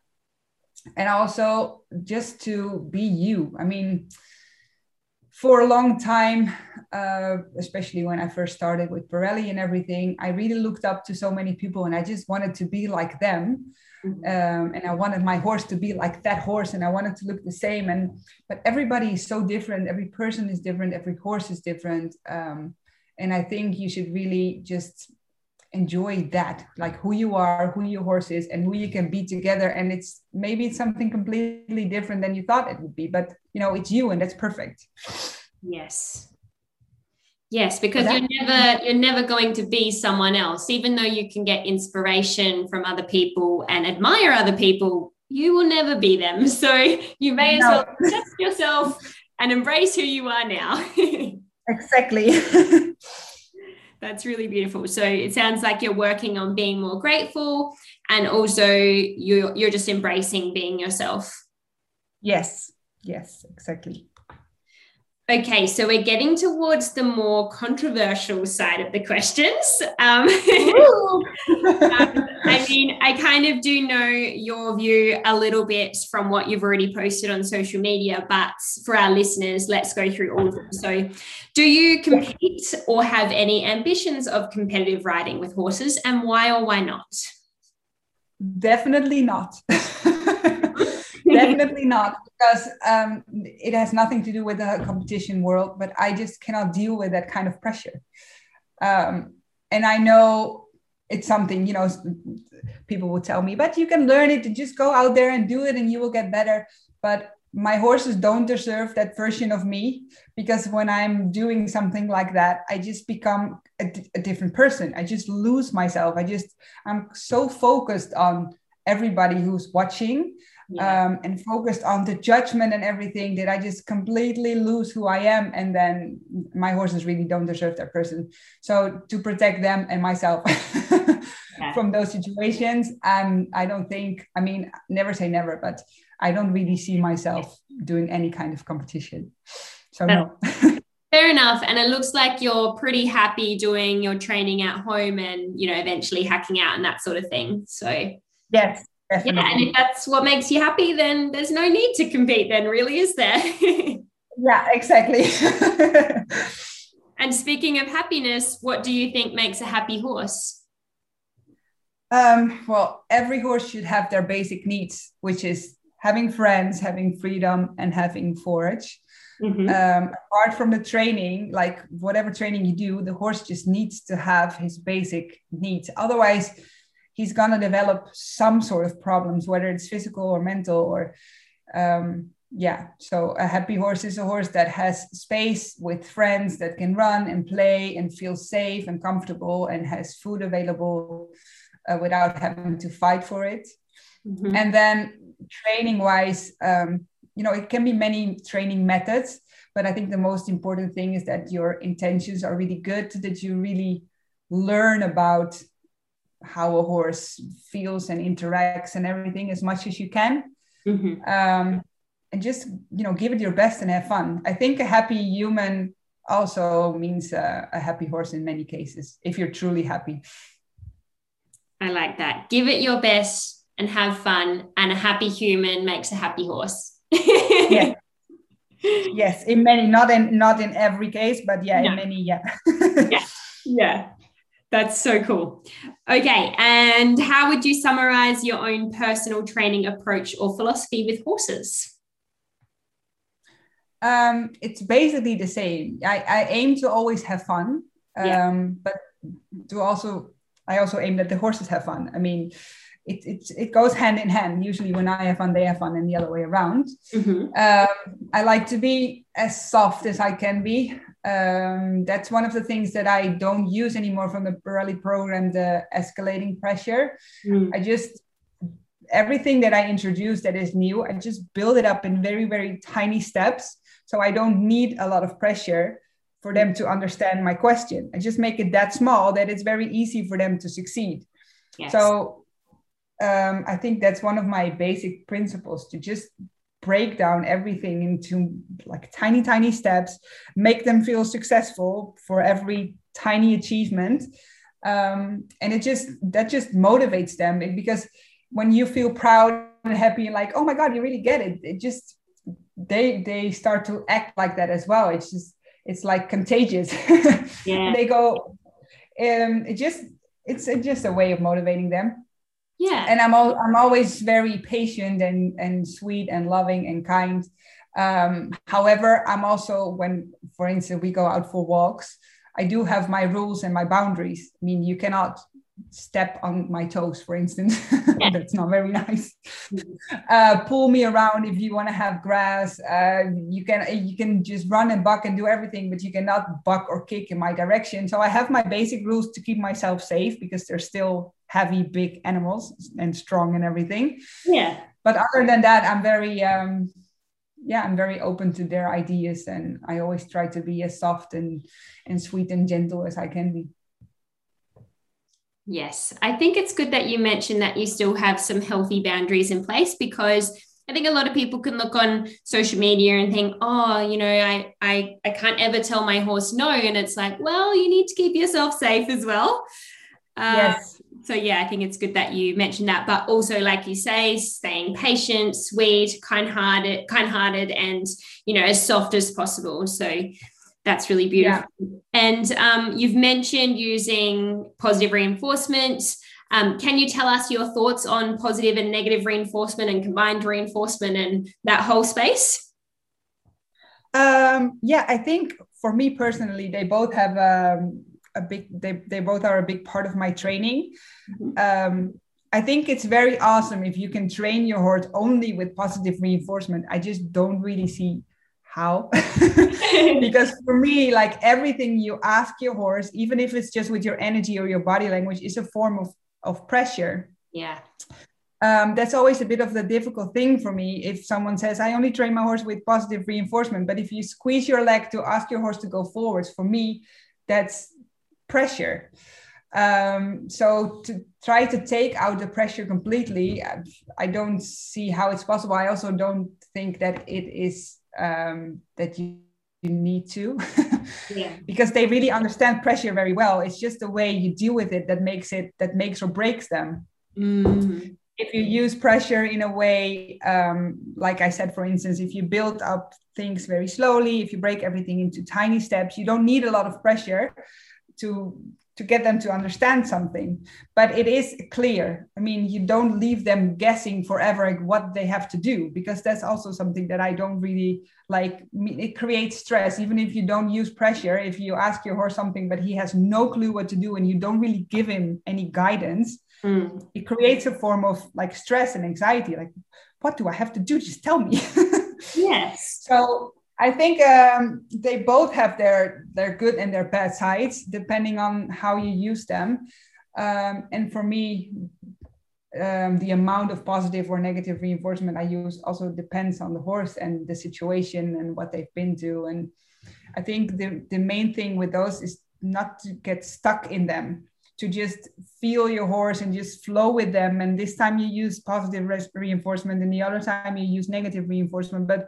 and also just to be you i mean for a long time uh, especially when i first started with Parelli and everything i really looked up to so many people and i just wanted to be like them. Mm-hmm. um, and i wanted my horse to be like that horse and i wanted to look the same. And but everybody is so different. Every person is different. Every horse is different. Um, and i think you should really just enjoy that like who you are who your horse is and who you can be together. And it's maybe it's something completely different than you thought it would be but you know it's you and that's perfect. Yes. Yes because that, you're never you're never going to be someone else. Even though you can get inspiration from other people and admire other people you will never be them. So you may as no. well accept yourself and embrace who you are now. Exactly that's really beautiful. So it sounds like you're working on being more grateful and also you're you're just embracing being yourself. Yes. Yes, exactly. Okay, so we're getting towards the more controversial side of the questions. Um, um, I mean, I kind of do know your view a little bit from what you've already posted on social media, but for our listeners, let's go through all of them. So, do you compete or have any ambitions of competitive riding with horses, and why or why not? Definitely not. definitely not because um, it has nothing to do with the competition world but i just cannot deal with that kind of pressure. Um, and i know it's something you know people will tell me but you can learn it just go out there and do it and you will get better. But my horses don't deserve that version of me because when i'm doing something like that i just become a, a different person. I just lose myself. I just i'm so focused on everybody who's watching yeah. um, and focused on the judgment and everything that I just completely lose who I am. And then my horses really don't deserve that person. So to protect them and myself yeah. from those situations, um, I don't think, I mean, never say never, but I don't really see myself doing any kind of competition. So no. Fair enough. And it looks like you're pretty happy doing your training at home and, you know, eventually hacking out and that sort of thing. So, yes, Definitely. Yeah, and if that's what makes you happy, then there's no need to compete, then, really, is there? yeah, exactly. and speaking of happiness, what do you think makes a happy horse? Um, well, every horse should have their basic needs, which is having friends, having freedom, and having forage. Mm-hmm. Um, apart from the training, like whatever training you do, the horse just needs to have his basic needs. Otherwise, he's going to develop some sort of problems, whether it's physical or mental or, um, yeah. So a happy horse is a horse that has space with friends that can run and play and feel safe and comfortable and has food available uh, without having to fight for it. Mm-hmm. And then training wise, um, you know, it can be many training methods, but I think the most important thing is that your intentions are really good, that you really learn about how a horse feels and interacts and everything as much as you can. Mm-hmm. um, and just you know give it your best and have fun. I think a happy human also means uh, a happy horse in many cases if you're truly happy. I like that. Give it your best and have fun and a happy human makes a happy horse. Yeah. Yes in many not in not in every case but yeah no. in many yeah. Yeah. Yeah that's so cool. Okay. And how would you summarize your own personal training approach or philosophy with horses? Um, it's basically the same. I, I aim to always have fun, um, yeah. but to also, I also aim that the horses have fun. I mean, it, it, it goes hand in hand. Usually, when I have fun, they have fun, and the other way around. Mm-hmm. Um, I like to be as soft as I can be um, that's one of the things that I don't use anymore from the Parelli program, the escalating pressure. Mm. I just, everything that I introduce that is new, I just build it up in very, very tiny steps. So I don't need a lot of pressure for them to understand my question. I just make it that small that it's very easy for them to succeed. Yes. So um, I think that's one of my basic principles to just break down everything into like tiny tiny steps make them feel successful for every tiny achievement. Um, and it just that just motivates them because when you feel proud and happy and like oh my god you really get it it just they they start to act like that as well. It's just it's like contagious. Yeah. They go um it just it's, it's just a way of motivating them yeah. And i'm all, i'm always very patient and and sweet and loving and kind. Um, however i'm also when for instance we go out for walks i do have my rules and my boundaries. I mean you cannot step on my toes for instance. Yeah. that's not very nice. Uh, pull me around if you want to have grass. Uh, you can you can just run and buck and do everything but you cannot buck or kick in my direction. So i have my basic rules to keep myself safe because they're still heavy, big animals and strong and everything. Yeah. But other than that, I'm very, um, yeah, I'm very open to their ideas, and I always try to be as soft and and sweet and gentle as I can be. Yes, I think it's good that you mentioned that you still have some healthy boundaries in place because I think a lot of people can look on social media and think, oh, you know, I I I can't ever tell my horse no, and it's like, well, you need to keep yourself safe as well. Uh, yes. So yeah, I think it's good that you mentioned that, but also, like you say, staying patient, sweet, kind-hearted, kind-hearted, and you know, as soft as possible. So that's really beautiful. Yeah. And um, you've mentioned using positive reinforcement. Um, can you tell us your thoughts on positive and negative reinforcement and combined reinforcement and that whole space? Um, yeah, I think for me personally, they both have um, a big. They they both are a big part of my training. Mm-hmm. Um, I think it's very awesome if you can train your horse only with positive reinforcement. I just don't really see how because for me like everything you ask your horse even if it's just with your energy or your body language is a form of of pressure yeah um, that's always a bit of the difficult thing for me if someone says i only train my horse with positive reinforcement but if you squeeze your leg to ask your horse to go forwards for me that's pressure. Um, so to try to take out the pressure completely i don't see how it's possible. I also don't think that it is um, that you, you need to. Yeah. because they really understand pressure very well. It's just the way you deal with it that makes it that makes or breaks them. Mm-hmm. if you use pressure in a way um, like i said for instance if you build up things very slowly if you break everything into tiny steps you don't need a lot of pressure to to get them to understand something but it is clear. I mean you don't leave them guessing forever what they have to do because that's also something that i don't really like it creates stress. Even if you don't use pressure if you ask your horse something but he has no clue what to do and you don't really give him any guidance mm. it creates a form of like stress and anxiety like what do i have to do? Just tell me. Yes. So I think um, they both have their their good and their bad sides depending on how you use them. Um, and for me, um, the amount of positive or negative reinforcement I use also depends on the horse and the situation and what they've been to. And I think the, the main thing with those is not to get stuck in them, to just feel your horse and just flow with them. And this time you use positive reinforcement, and the other time you use negative reinforcement. But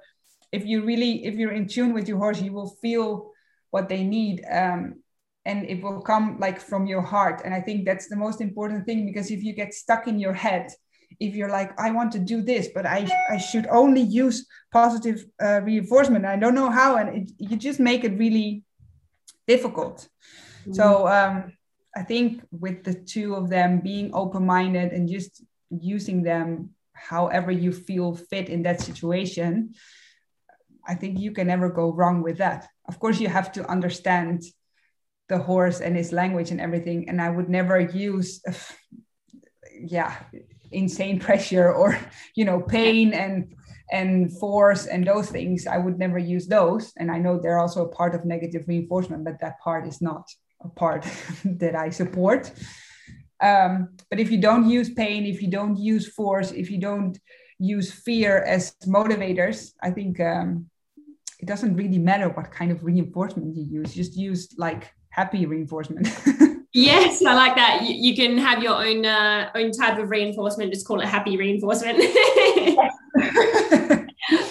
if you really if you're in tune with your horse you will feel what they need um, and it will come like from your heart and i think that's the most important thing because if you get stuck in your head if you're like i want to do this but i i should only use positive uh, reinforcement i don't know how and it, you just make it really difficult mm-hmm. so um, i think with the two of them being open-minded and just using them however you feel fit in that situation I think you can never go wrong with that. Of course, you have to understand the horse and his language and everything. And I would never use, uh, yeah, insane pressure or you know pain and and force and those things. I would never use those. And I know they're also a part of negative reinforcement, but that part is not a part that I support. Um, but if you don't use pain, if you don't use force, if you don't use fear as motivators, I think um, it doesn't really matter what kind of reinforcement you use just use like happy reinforcement. Yes i like that. You, you can have your own uh, own type of reinforcement just call it happy reinforcement.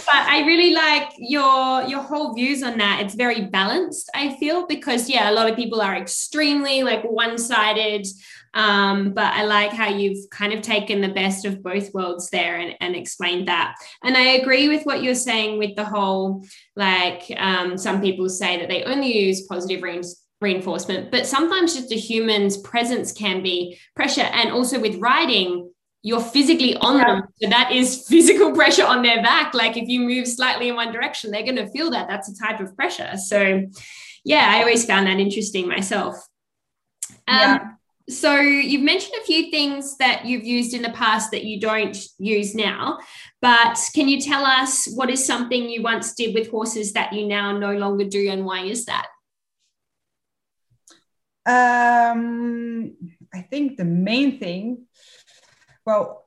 But i really like your your whole views on that. It's very balanced i feel because yeah a lot of people are extremely like one-sided um, but I like how you've kind of taken the best of both worlds there and, and explained that. And I agree with what you're saying with the whole like um, some people say that they only use positive reinforcement, but sometimes just a human's presence can be pressure. And also with riding, you're physically on yeah. them. So that is physical pressure on their back. Like if you move slightly in one direction, they're going to feel that. That's a type of pressure. So, yeah, I always found that interesting myself. Um, yeah so you've mentioned a few things that you've used in the past that you don't use now but can you tell us what is something you once did with horses that you now no longer do and why is that? Um, i think the main thing well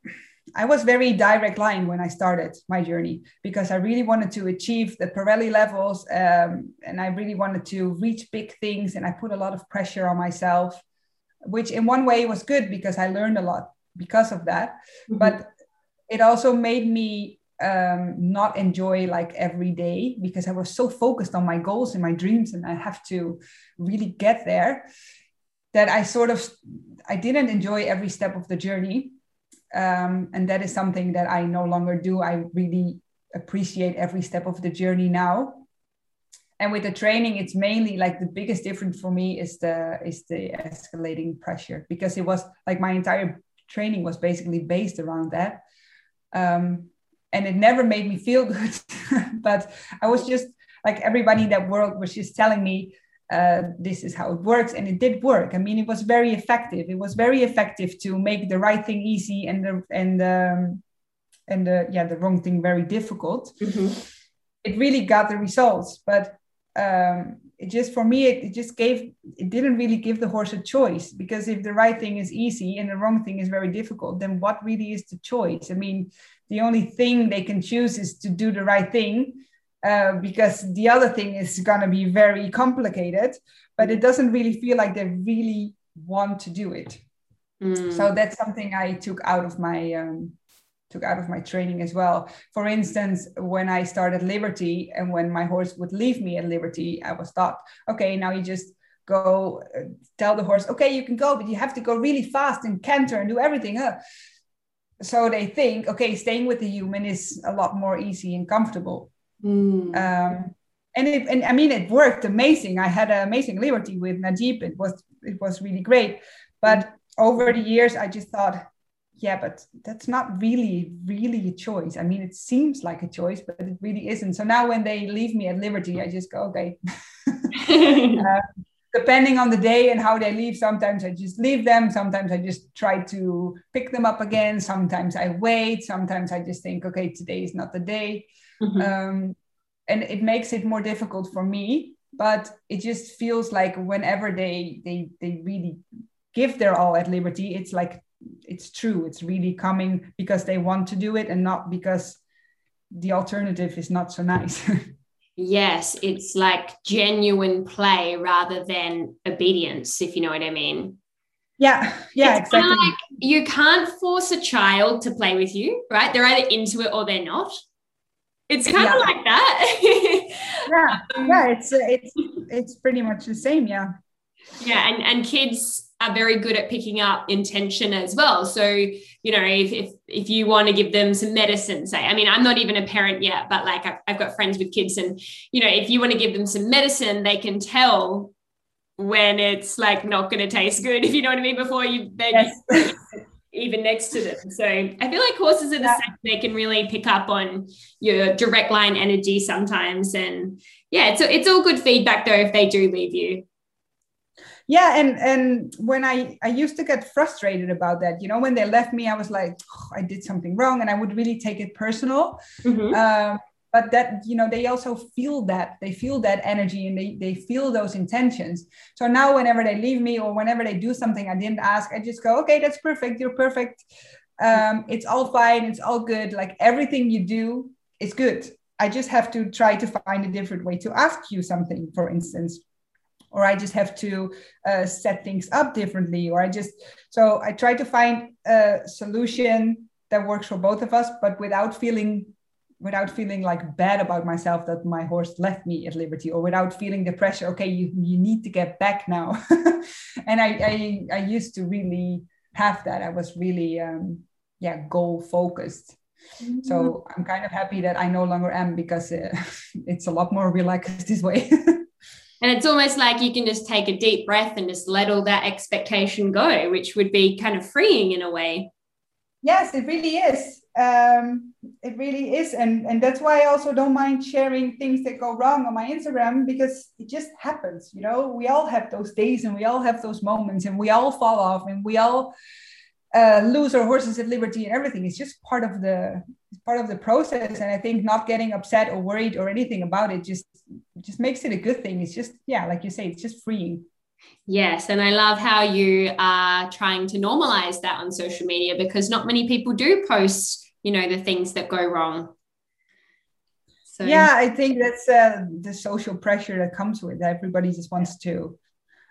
I was very direct line when I started my journey because I really wanted to achieve the Parelli levels um, and I really wanted to reach big things and I put a lot of pressure on myself which in one way was good because I learned a lot because of that. Mhm. But it also made me um, not enjoy like every day because I was so focused on my goals and my dreams and I have to really get there that I sort of I didn't enjoy every step of the journey. Um, and that is something that I no longer do. I really appreciate every step of the journey now. And with the training, it's mainly like the biggest difference for me is the is the escalating pressure because it was like my entire training was basically based around that. Um, and it never made me feel good. but I was just like everybody in that world was just telling me uh, this is how it works, and it did work. I mean, it was very effective. It was very effective to make the right thing easy and the and um, and the yeah the wrong thing very difficult. Mhm. It really got the results, but um, it just for me it, it just gave it didn't really give the horse a choice because if the right thing is easy and the wrong thing is very difficult, then what really is the choice? I mean, the only thing they can choose is to do the right thing uh, because the other thing is going to be very complicated but it doesn't really feel like they really want to do it Mm. so that's something i took out of my um, took out of my training as well for instance when i started liberty and when my horse would leave me at liberty i was taught okay now you just go uh, tell the horse okay you can go but you have to go really fast and canter and do everything huh? so they think okay staying with the human is a lot more easy and comfortable Mm. um, and it, and I mean it worked amazing. I had an amazing liberty with Najib. It was it was really great. But over the years, I just thought, yeah, but that's not really really a choice. I mean, it seems like a choice, but it really isn't. So now when they leave me at liberty, I just go, okay. Depending on the day and how they leave, sometimes I just leave them. Sometimes I just try to pick them up again. Sometimes I wait. Sometimes I just think, okay, today is not the day Mhm. um, and it makes it more difficult for me but it just feels like whenever they they they really give their all at liberty it's like it's true it's really coming because they want to do it and not because the alternative is not so nice yes, it's like genuine play rather than obedience, if you know what I mean. yeah yeah It's exactly like you can't force a child to play with you, right? They're either into it or they're not. It's kind of like that. yeah um, yeah it's it's it's pretty much the same yeah yeah, and, and kids are very good at picking up intention as well. So, you know, if, if, if you want to give them some medicine, say, I mean, I'm not even a parent yet, but like I've, I've got friends with kids, and, you know, if you want to give them some medicine, they can tell when it's like not going to taste good, if you know what I mean, before you, yes even next to them. So I feel like horses are the Yeah. same. They can really pick up on your direct line energy sometimes. And yeah, it's, it's all good feedback though if they do leave you. Yeah and and when i i used to get frustrated about that you know when they left me i was like "Oh, i did something wrong and i would really take it personal. Um, but that you know they also feel that they feel that energy and they, they feel those intentions. So now whenever they leave me or whenever they do something i didn't ask i just go okay that's perfect you're perfect. Um, it's all fine it's all good like everything you do is good. I just have to try to find a different way to ask you something for instance or i just have to uh, set things up differently or i just so i try to find a solution that works for both of us but without feeling without feeling like bad about myself that my horse left me at liberty or without feeling the pressure okay you, you need to get back now. And I, I i used to really have that. I was really um yeah goal focused. So i'm kind of happy that i no longer am because uh, it's a lot more relaxed this way And it's almost like you can just take a deep breath and just let all that expectation go, which would be kind of freeing in a way. yes it really is. Um, it really is. And and that's why i also don't mind sharing things that go wrong on my instagram because it just happens you know? We all have those days and we all have those moments and we all fall off and we all uh, lose our horses at liberty and everything it's just part of the part of the process and i think not getting upset or worried or anything about it just just makes it a good thing it's just yeah like you say it's just freeing Yes. And I love how you are trying to normalize that on social media because not many people do post, you know, the things that go wrong. So, yeah i think that's uh, the social pressure that comes with it. everybody just wants to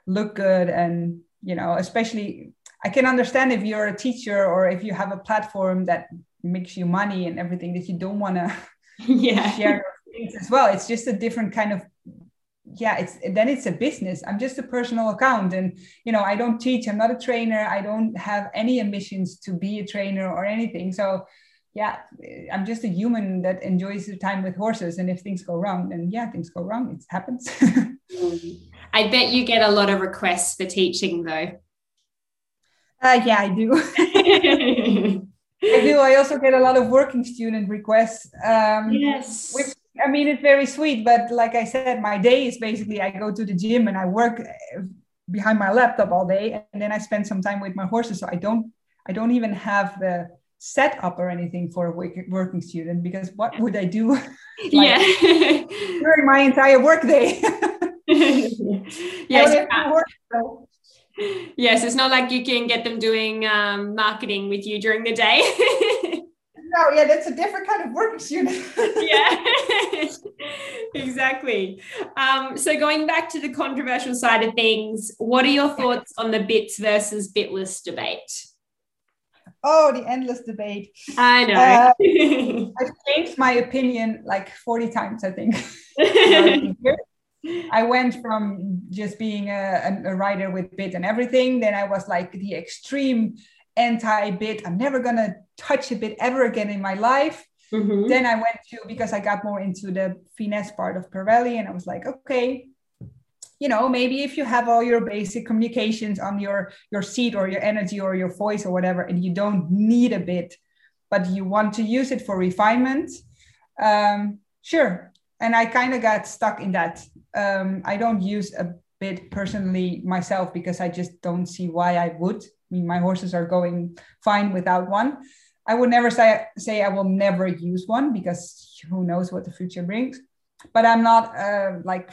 look good and you know especially i can understand if you're a teacher or if you have a platform that makes you money and everything that you don't want to yeah. share things as well. It's just a different kind of yeah it's then it's a business. I'm just a personal account and you know i don't teach. I'm not a trainer. I don't have any ambitions to be a trainer or anything. So yeah i'm just a human that enjoys the time with horses. And if things go wrong then yeah things go wrong. It happens. Mm-hmm. I bet you get a lot of requests for teaching though uh, yeah i do i do i also get a lot of working student requests um, yes which I mean, it's very sweet, but like I said, my day is basically I go to the gym and I work uh, behind my laptop all day, and then I spend some time with my horses. So I don't, I don't even have the setup or anything for a working student because what would I do? yeah, during my entire work day. yes. Work. Yes, it's not like you can get them doing um, marketing with you during the day no, yeah, that's a different kind of working student. yeah, exactly. Um, so going back to the controversial side of things, what are your thoughts on the bits versus bitless debate? Oh, the endless debate. I know. Uh, I've changed my opinion like 40 times, I think. I went from just being a, a, rider with bit and everything. Then I was like the extreme anti bit. I'm never going to touch a bit ever again in my life. Mm-hmm. Then I went to, because I got more into the finesse part of Parelli, and I was like, okay, you know, maybe if you have all your basic communications on your, your seat or your energy or your voice or whatever, and you don't need a bit, but you want to use it for refinement, um, sure. And I kind of got stuck in that. Um, I don't use a bit personally myself because I just don't see why I would I mean, my horses are going fine without one. I would never say say I will never use one because who knows what the future brings. But I'm not uh, like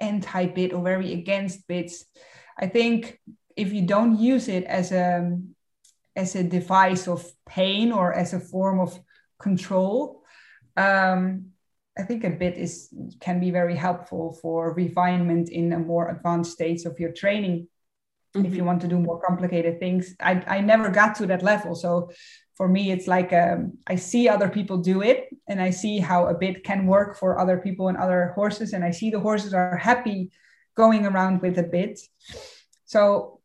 anti bit or very against bits. I think if you don't use it as a as a device of pain or as a form of control, um, I think a bit is can be very helpful for refinement in a more advanced stage of your training. Mm-hmm. if you want to do more complicated things. I, I never got to that level. So for me it's like um, i see other people do it and i see how a bit can work for other people and other horses and i see the horses are happy going around with a bit. So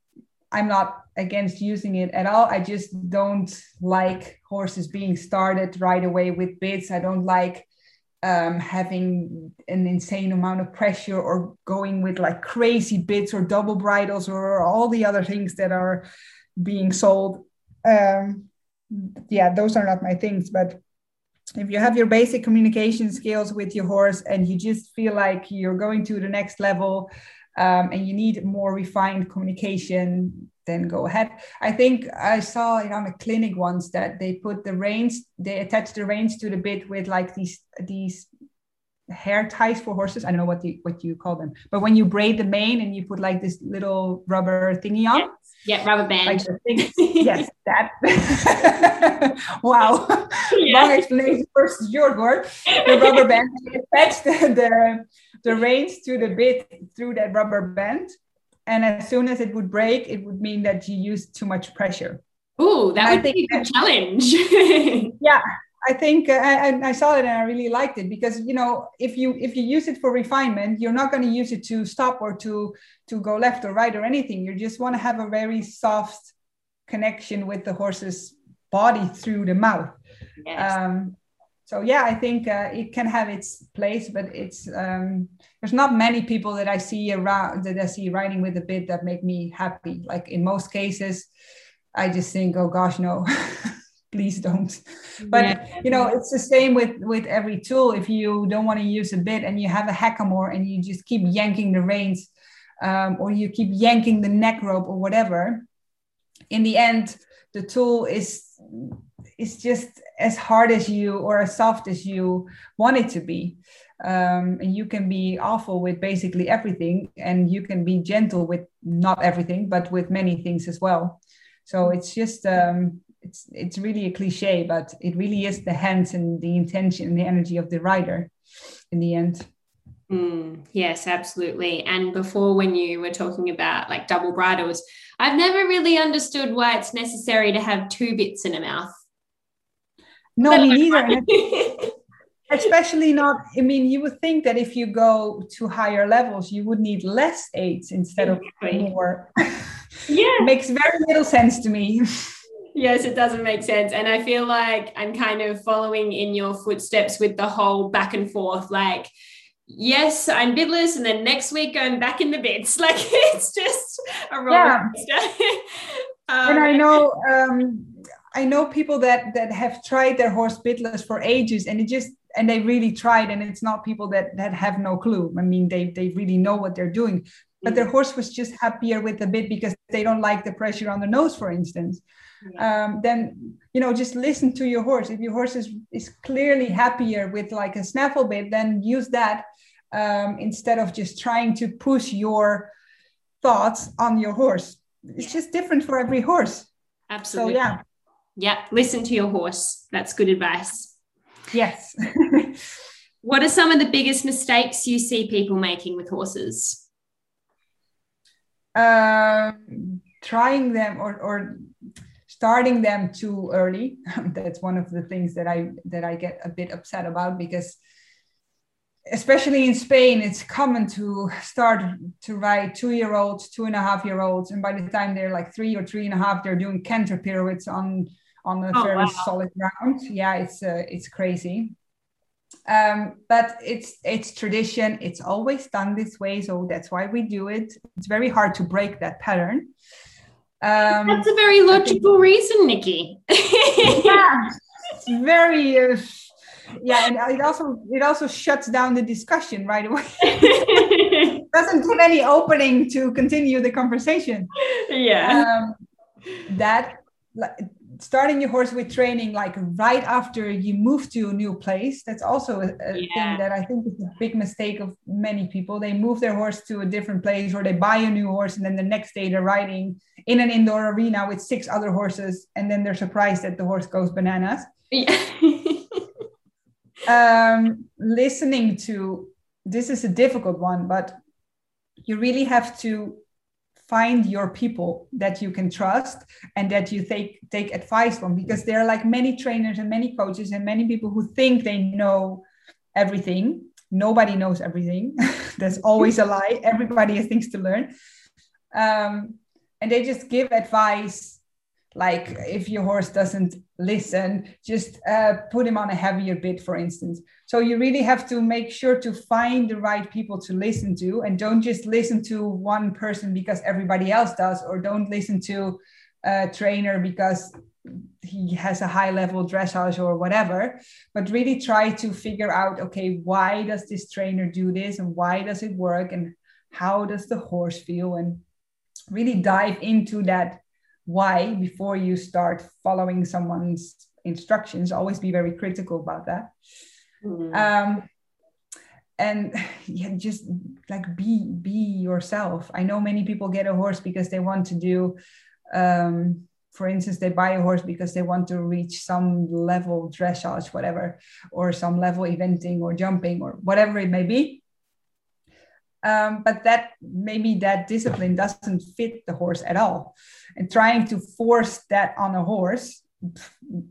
i'm not against using it at all. I just don't like horses being started right away with bits. I don't like um, having an insane amount of pressure or going with like crazy bits or double bridles or all the other things that are being sold. Um, yeah, those are not my things. But if you have your basic communication skills with your horse and you just feel like you're going to the next level um, and you need more refined communication, then go ahead. I think I saw it on a clinic once that they put the reins, they attach the reins to the bit with like these these hair ties for horses. I don't know what you what you call them, but when you braid the mane and you put like this little rubber thingy on. Yes. Yeah, rubber band. Like yes, that. wow, yeah. long explanation. First, your word. The rubber band. attach the, the the reins to the bit through that rubber band, and as soon as it would break, it would mean that you used too much pressure. Oh, that would be a challenge. yeah, I think uh, I, I, saw it and I really liked it because you know if you if you use it for refinement, you're not going to use it to stop or to to go left or right or anything. You just want to have a very soft connection with the horse's body through the mouth. Yes. Um, so yeah, I think uh, it can have its place, but it's um, there's not many people that I see around that I see riding with a bit that make me happy. Like in most cases, I just think, oh gosh, no, please don't. But yeah. you know, it's the same with with every tool. If you don't want to use a bit and you have a hackamore and you just keep yanking the reins, um, or you keep yanking the neck rope or whatever, in the end, the tool is is just as hard as you or as soft as you want it to be. Um, and you can be awful with basically everything, and you can be gentle with not everything, but with many things as well. So it's just um, it's it's really a cliche, but it really is the hands and the intention and the energy of the rider in the end. Mm, yes, absolutely. And before, when you were talking about like double bridles, I've never really understood why it's necessary to have two bits in a mouth. No, me neither. especially not, I mean, you would think that if you go to higher levels, you would need less aids instead exactly. of more. Yeah. Makes very little sense to me. Yes, it doesn't make sense. And I feel like I'm kind of following in your footsteps with the whole back and forth. Like, yes, I'm bitless, and then next week I'm back in the bits. Like it's just a roller yeah. um, and I know um, I know people that that have tried their horse bitless for ages, and it just and they really tried, and it's not people that that have no clue. I mean, they they really know what they're doing, but their mm. horse was just happier with the bit because they don't like the pressure on the nose, for instance. Um, then you know just listen to your horse. If your horse is is clearly happier with like a snaffle bit, then use that um, instead of just trying to push your thoughts on your horse. It's yeah. just different for every horse. Absolutely. So, yeah. Yeah. Listen to your horse. That's good advice. Yes. what are some of the biggest mistakes you see people making with horses? Um, trying them or, or starting them too early. That's one of the things that I that I get a bit upset about because especially in Spain, it's common to start to ride two year olds, two and a half year olds. And by the time they're like three or three and a half, they're doing canter pirouettes on, on a oh, very wow. solid ground. Yeah, it's, uh, it's crazy. Um, but it's it's tradition. It's always done this way, so that's why we do it. It's very hard to break that pattern. Um, that's a very logical think, reason, Nikki. yeah, it's very uh, yeah and it also it also shuts down the discussion right away doesn't give any opening to continue the conversation yeah um, that starting your horse with training like right after you move to a new place that's also a, a yeah. thing that i think is a big mistake of many people. They move their horse to a different place or they buy a new horse and then the next day they're riding in an indoor arena with six other horses and then they're surprised that the horse goes bananas. Yeah. Um, listening to this is a difficult one, but you really have to find your people that you can trust and that you take take advice from because there are like many trainers and many coaches and many people who think they know everything. Nobody knows everything. There's always a lie. Everybody has things to learn. Um, and they just give advice like if your horse doesn't listen just uh, put him on a heavier bit for instance. So you really have to make sure to find the right people to listen to and don't just listen to one person because everybody else does or don't listen to a trainer because he has a high level dressage or whatever but really try to figure out okay why does this trainer do this and why does it work and how does the horse feel and really dive into that why before you start following someone's instructions always be very critical about that. Mm. um, and yeah, just like be be yourself. I know many people get a horse because they want to do um, for instance they buy a horse because they want to reach some level dressage whatever or some level eventing or jumping or whatever it may be um, but that maybe that discipline doesn't fit the horse at all. And trying to force that on a horse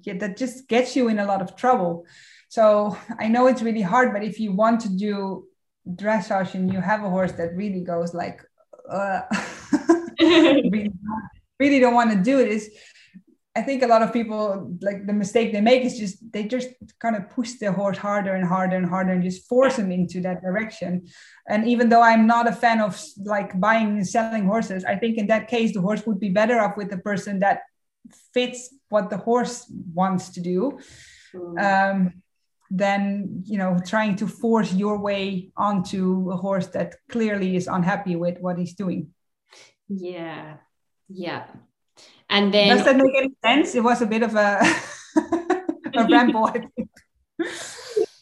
yeah, that just gets you in a lot of trouble. So i know it's really hard but if you want to do dressage and you have a horse that really goes like uh, really, really don't want to do this I think a lot of people like the mistake they make is just they just kind of push the horse harder and harder and harder and just force them into that direction. And even though I'm not a fan of like buying and selling horses, I think in that case the horse would be better off with the person that fits what the horse wants to do. Mm. Um, than you know trying to force your way onto a horse that clearly is unhappy with what he's doing yeah yeah and then does that make any sense? It was a bit of a, a ramble, I think.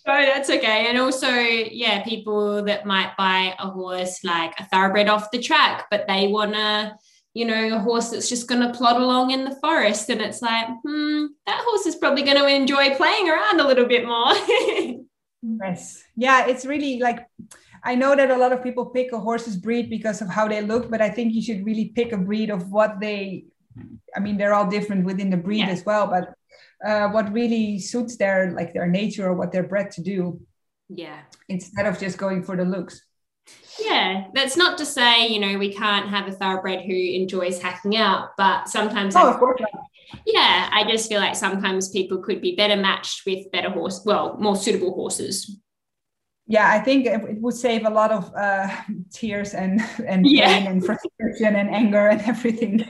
Oh, that's okay. And also, yeah, people that might buy a horse like a thoroughbred off the track, but they want to, you know, a horse that's just going to plod along in the forest. And it's like, hmm, that horse is probably going to enjoy playing around a little bit more. yes. Yeah, it's really like I know that a lot of people pick a horse's breed because of how they look, but I think you should really pick a breed of what they. I mean, they're all different within the breed yeah. as well, but uh, what really suits their like their nature or what they're bred to do. Yeah. Instead of just going for the looks. Yeah, that's not to say you know we can't have a thoroughbred who enjoys hacking out, but sometimes. Oh, I, of course. Yeah, I just feel like sometimes people could be better matched with better horse, well, more suitable horses yeah, I think it would save a lot of uh, tears and and pain yeah. and frustration and anger and everything.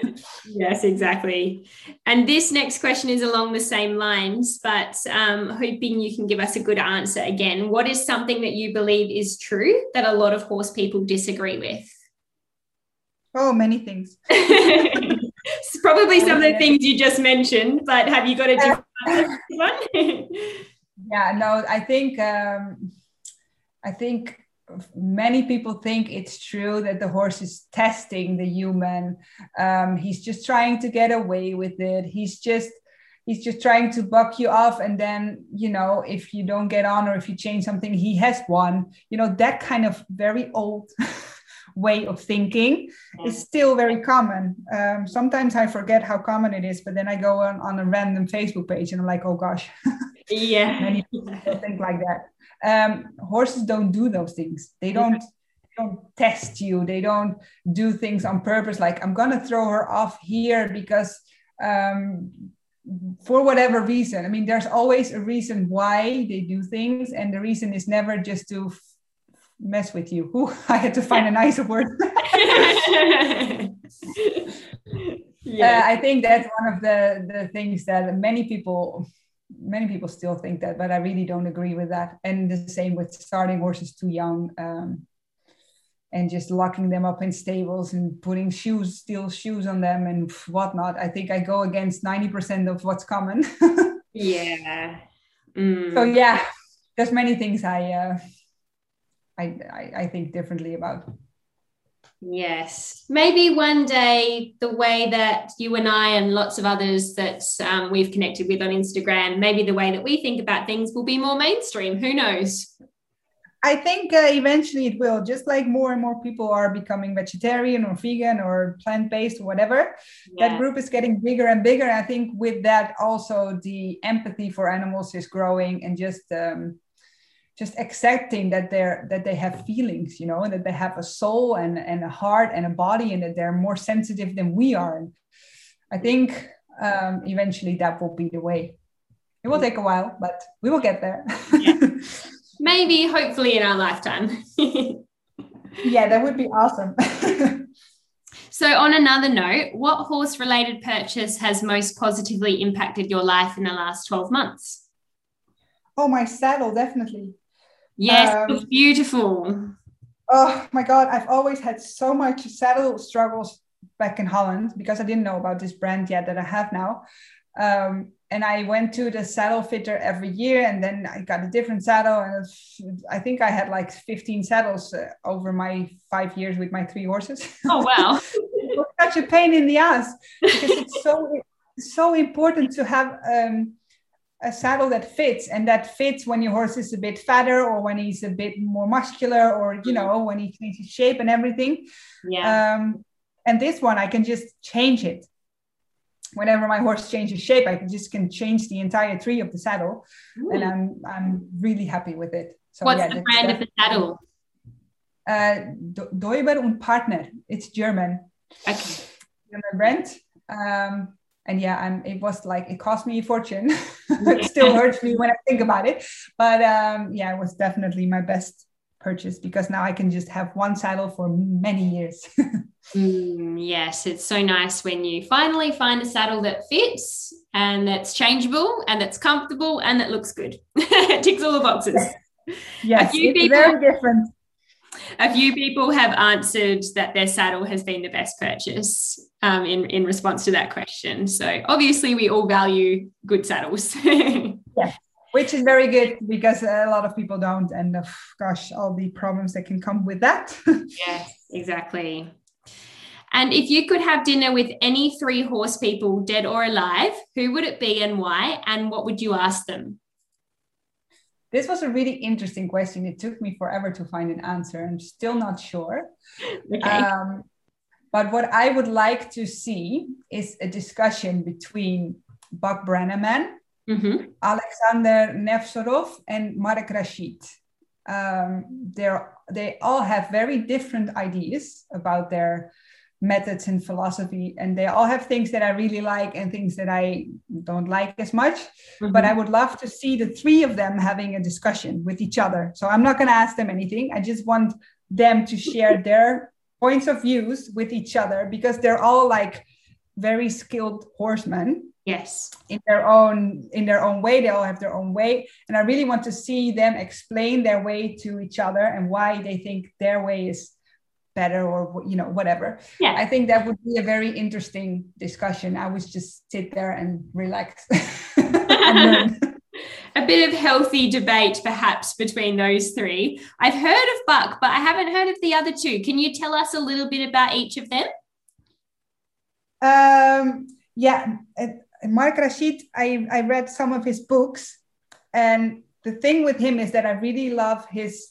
Yes, exactly. And this next question is along the same lines, but um, hoping you can give us a good answer again. What is something that you believe is true that a lot of horse people disagree with? Oh, many things. it's probably some of the things you just mentioned, but have you got a different one? yeah, no, I think. Um, I think many people think it's true that the horse is testing the human. Um, he's just trying to get away with it. He's just he's just trying to buck you off. And then you know if you don't get on or if you change something he has won. You know that kind of very old way of thinking is still very common. Um, sometimes i forget how common it is but then i go on, on a random facebook page and i'm like oh gosh. Yeah. Many people think like that um, horses don't do those things. They don't don't test you. They don't do things on purpose. Like i'm gonna throw her off here because um, for whatever reason. I mean there's always a reason why they do things and the reason is never just to f- mess with you. Ooh, i had to find a nicer word. Yeah. Uh, i think that's one of the the things that many people many people still think that, but I really don't agree with that. And the same with starting horses too young um, and just locking them up in stables and putting shoes, steel shoes on them and whatnot. I think I go against 90% of what's common. yeah. Mm. So yeah, there's many things I, uh, I, I, I think differently about. Yes. Maybe one day, the way that you and I and lots of others that um, we've connected with on Instagram, maybe the way that we think about things will be more mainstream. Who knows? I think uh, eventually it will, just like more and more people are becoming vegetarian or vegan or plant based or whatever. Yeah. That group is getting bigger and bigger. I think with that, also the empathy for animals is growing and just. Um, just accepting that they're that they have feelings you know that they have a soul and and a heart and a body and that they're more sensitive than we are. And i think um, eventually that will be the way. It will take a while but we will get there. Yeah. maybe hopefully in our lifetime. Yeah that would be awesome. So on another note what horse related purchase has most positively impacted your life in the last 12 months? Oh my saddle definitely Yes, um, it's beautiful. Oh my God, I've always had so much saddle struggles back in Holland because I didn't know about this brand yet that I have now. Um, and I went to the saddle fitter every year, and then I got a different saddle. And I think I had like 15 saddles uh, over my five years with my three horses. Oh wow! it was such a pain in the ass because it's so so important to have um, a saddle that fits and that fits when your horse is a bit fatter or when he's a bit more muscular or you know when he changes shape and everything. Yeah. Um, and this one i can just change it. Whenever my horse changes shape i can just can change the entire tree of the saddle Ooh. and i'm i'm really happy with it. So what's yeah, the brand of the saddle? Uh Deuber und Partner. It's german. Okay. German brand. Um and yeah i'm it was like it cost me a fortune. It still hurts me when i think about it. But um yeah it was definitely my best purchase because now i can just have one saddle for many years. Mm, yes it's so nice when you finally find a saddle that fits and that's changeable and that's comfortable and that looks good. It ticks all the boxes. Yes, it's people, very different. A few people have answered that their saddle has been the best purchase um, in, in response to that question. So obviously, we all value good saddles. yeah, which is very good because a lot of people don't. And uh, gosh, all the problems that can come with that. yes, exactly. And if you could have dinner with any three horse people, dead or alive, who would it be and why? And what would you ask them? this was a really interesting question. It took me forever to find an answer. I'm still not sure. Okay. Um, but what I would like to see is a discussion between Buck Brannaman, mm-hmm. Alexander Nevzorov, and Mark Rashid. Um, they all have very different ideas about their methods and philosophy and they all have things that i really like and things that i don't like as much mm-hmm. but i would love to see the three of them having a discussion with each other so i'm not going to ask them anything i just want them to share their points of views with each other because they're all like very skilled horsemen. Yes. In their own in their own way they all have their own way. And i really want to see them explain their way to each other and why they think their way is better or you know whatever. Yeah. I think that would be a very interesting discussion. I would just sit there and relax. And a bit of healthy debate perhaps between those three. I've heard of buck but i haven't heard of the other two. Can you tell us a little bit about each of them? Um yeah mark rashid i i read some of his books. And the thing with him is that i really love his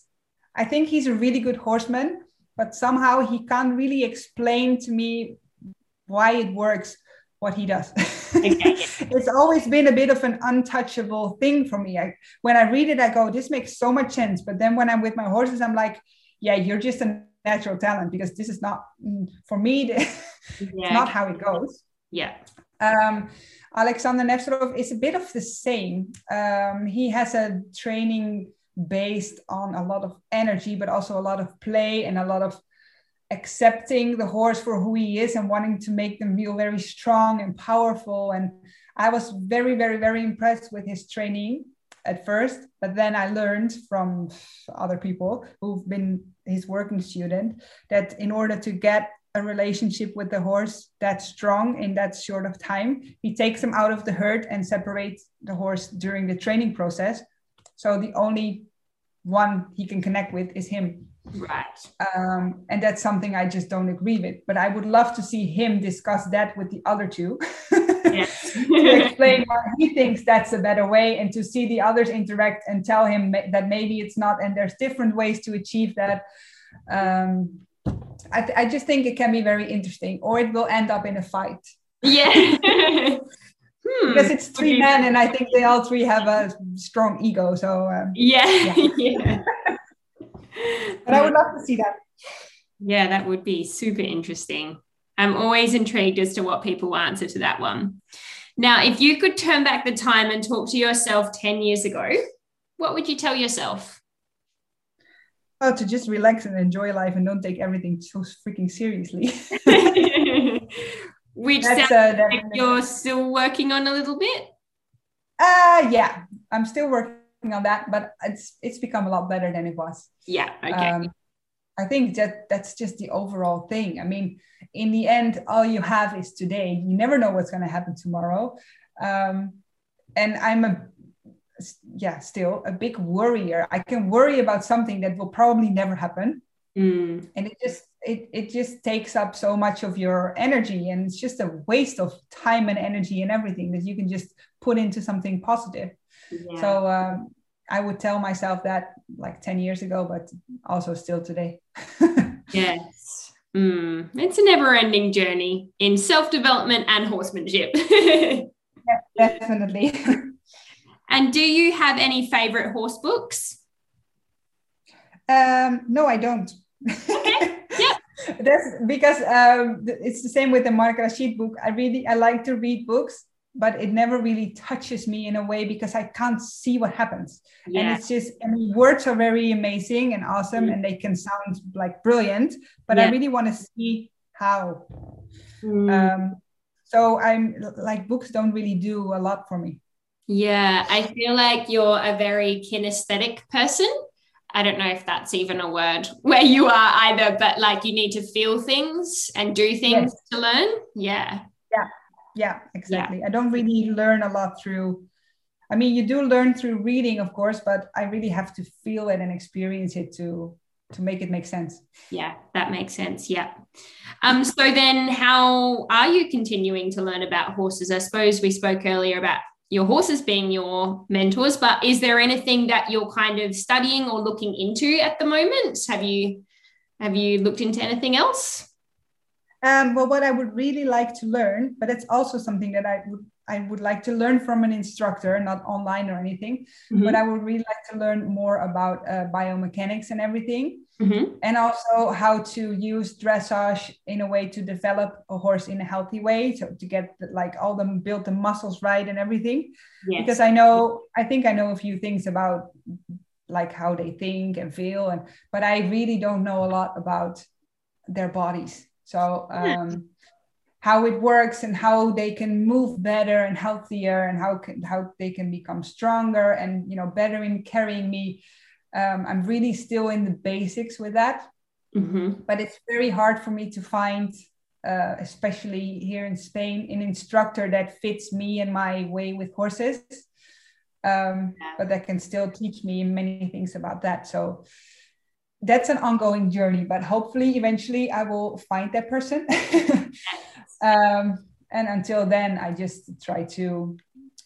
i think he's a really good horseman but somehow he can't really explain to me why it works what he does. it's always been a bit of an untouchable thing for me. I, when I read it, I go, this makes so much sense. But then when I'm with my horses, I'm like, yeah, you're just a natural talent because this is not mm, for me. it's yeah. not how it goes. Yeah. Um, Alexander Nevzorov is a bit of the same. Um, he has a training based on a lot of energy, but also a lot of play and a lot of accepting the horse for who he is and wanting to make them feel very strong and powerful. And I was very, very, very impressed with his training at first, but then I learned from other people who've been his working student that in order to get a relationship with the horse that strong in that short of time, he takes him out of the herd and separates the horse during the training process so the only one he can connect with is him. Right. Um, and that's something I just don't agree with. But I would love to see him discuss that with the other two. to explain why he thinks that's a better way and to see the others interact and tell him that maybe it's not and there's different ways to achieve that. Um, I, th- I just think it can be very interesting or it will end up in a fight. Yeah. Hmm. Because it's three men, and I think they all three have a strong ego. So um, yeah, yeah. yeah. But I would love to see that. Yeah, that would be super interesting. I'm always intrigued as to what people answer to that one. Now, if you could turn back the time and talk to yourself 10 years ago, what would you tell yourself? Oh, to just relax and enjoy life and don't take everything so freaking seriously. which That's, sounds uh, like you're still working on a little bit. Uh yeah, I'm still working on that, but it's it's become a lot better than it was. Yeah. Okay. Um, I think that that's just the overall thing. I mean, in the end, all you have is today. You never know what's going to happen tomorrow. Um, and I'm a yeah, still a big worrier. I can worry about something that will probably never happen. Mm. And it just it, it just takes up so much of your energy and it's just a waste of time and energy and everything that you can just put into something positive yeah. so um, i would tell myself that like 10 years ago but also still today yes mm. it's a never-ending journey in self-development and horsemanship yeah, definitely and do you have any favorite horse books um, no i don't okay. Yeah. That's because um, it's the same with the Mark Rashid book. I really I like to read books, but it never really touches me in a way because I can't see what happens. Yeah. And it's just I mean words are very amazing and awesome mm. and they can sound like brilliant, but yeah. I really want to see how. Mm. Um, so I'm like books don't really do a lot for me. Yeah, I feel like you're a very kinesthetic person. I don't know if that's even a word where you are either, but like you need to feel things and do things yes. to learn. Yeah. Yeah. Exactly. Yeah. I don't really learn a lot through, I mean, you do learn through reading, of course, but I really have to feel it and experience it to to make it make sense. Yeah, that makes sense. Yeah. Um, so then how are you continuing to learn about horses? I suppose we spoke earlier about your horses being your mentors, but is there anything that you're kind of studying or looking into at the moment? Have you have you looked into anything else? Um, well, what I would really like to learn, but it's also something that I would I would like to learn from an instructor, not online or anything. Mm-hmm. But I would really like to learn more about uh, biomechanics and everything, mm-hmm. and also how to use dressage in a way to develop a horse in a healthy way, so to get the, like all them build the muscles right and everything. Yes. Because I know, I think I know a few things about like how they think and feel, and but I really don't know a lot about their bodies. So. Um, how it works and how they can move better and healthier and how can, how they can become stronger and you know better in carrying me. Um, i'm really still in the basics with that. Mm-hmm. but it's very hard for me to find uh, especially here in spain an instructor that fits me and my way with horses. Um, but that can still teach me many things about that. So that's an ongoing journey but hopefully eventually i will find that person. Um, and until then i just try to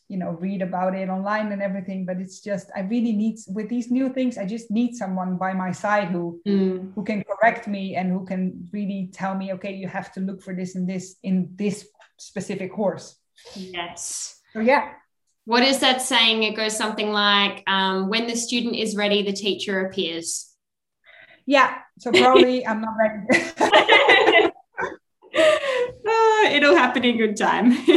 you know read about it online and everything but it's just i really need with these new things i just need someone by my side who mm. who can correct me and who can really tell me okay you have to look for this and this in this specific horse. Yes. So yeah. What is that saying? It goes something like um, when the student is ready the teacher appears yeah so probably i'm not ready uh, it'll happen in good time.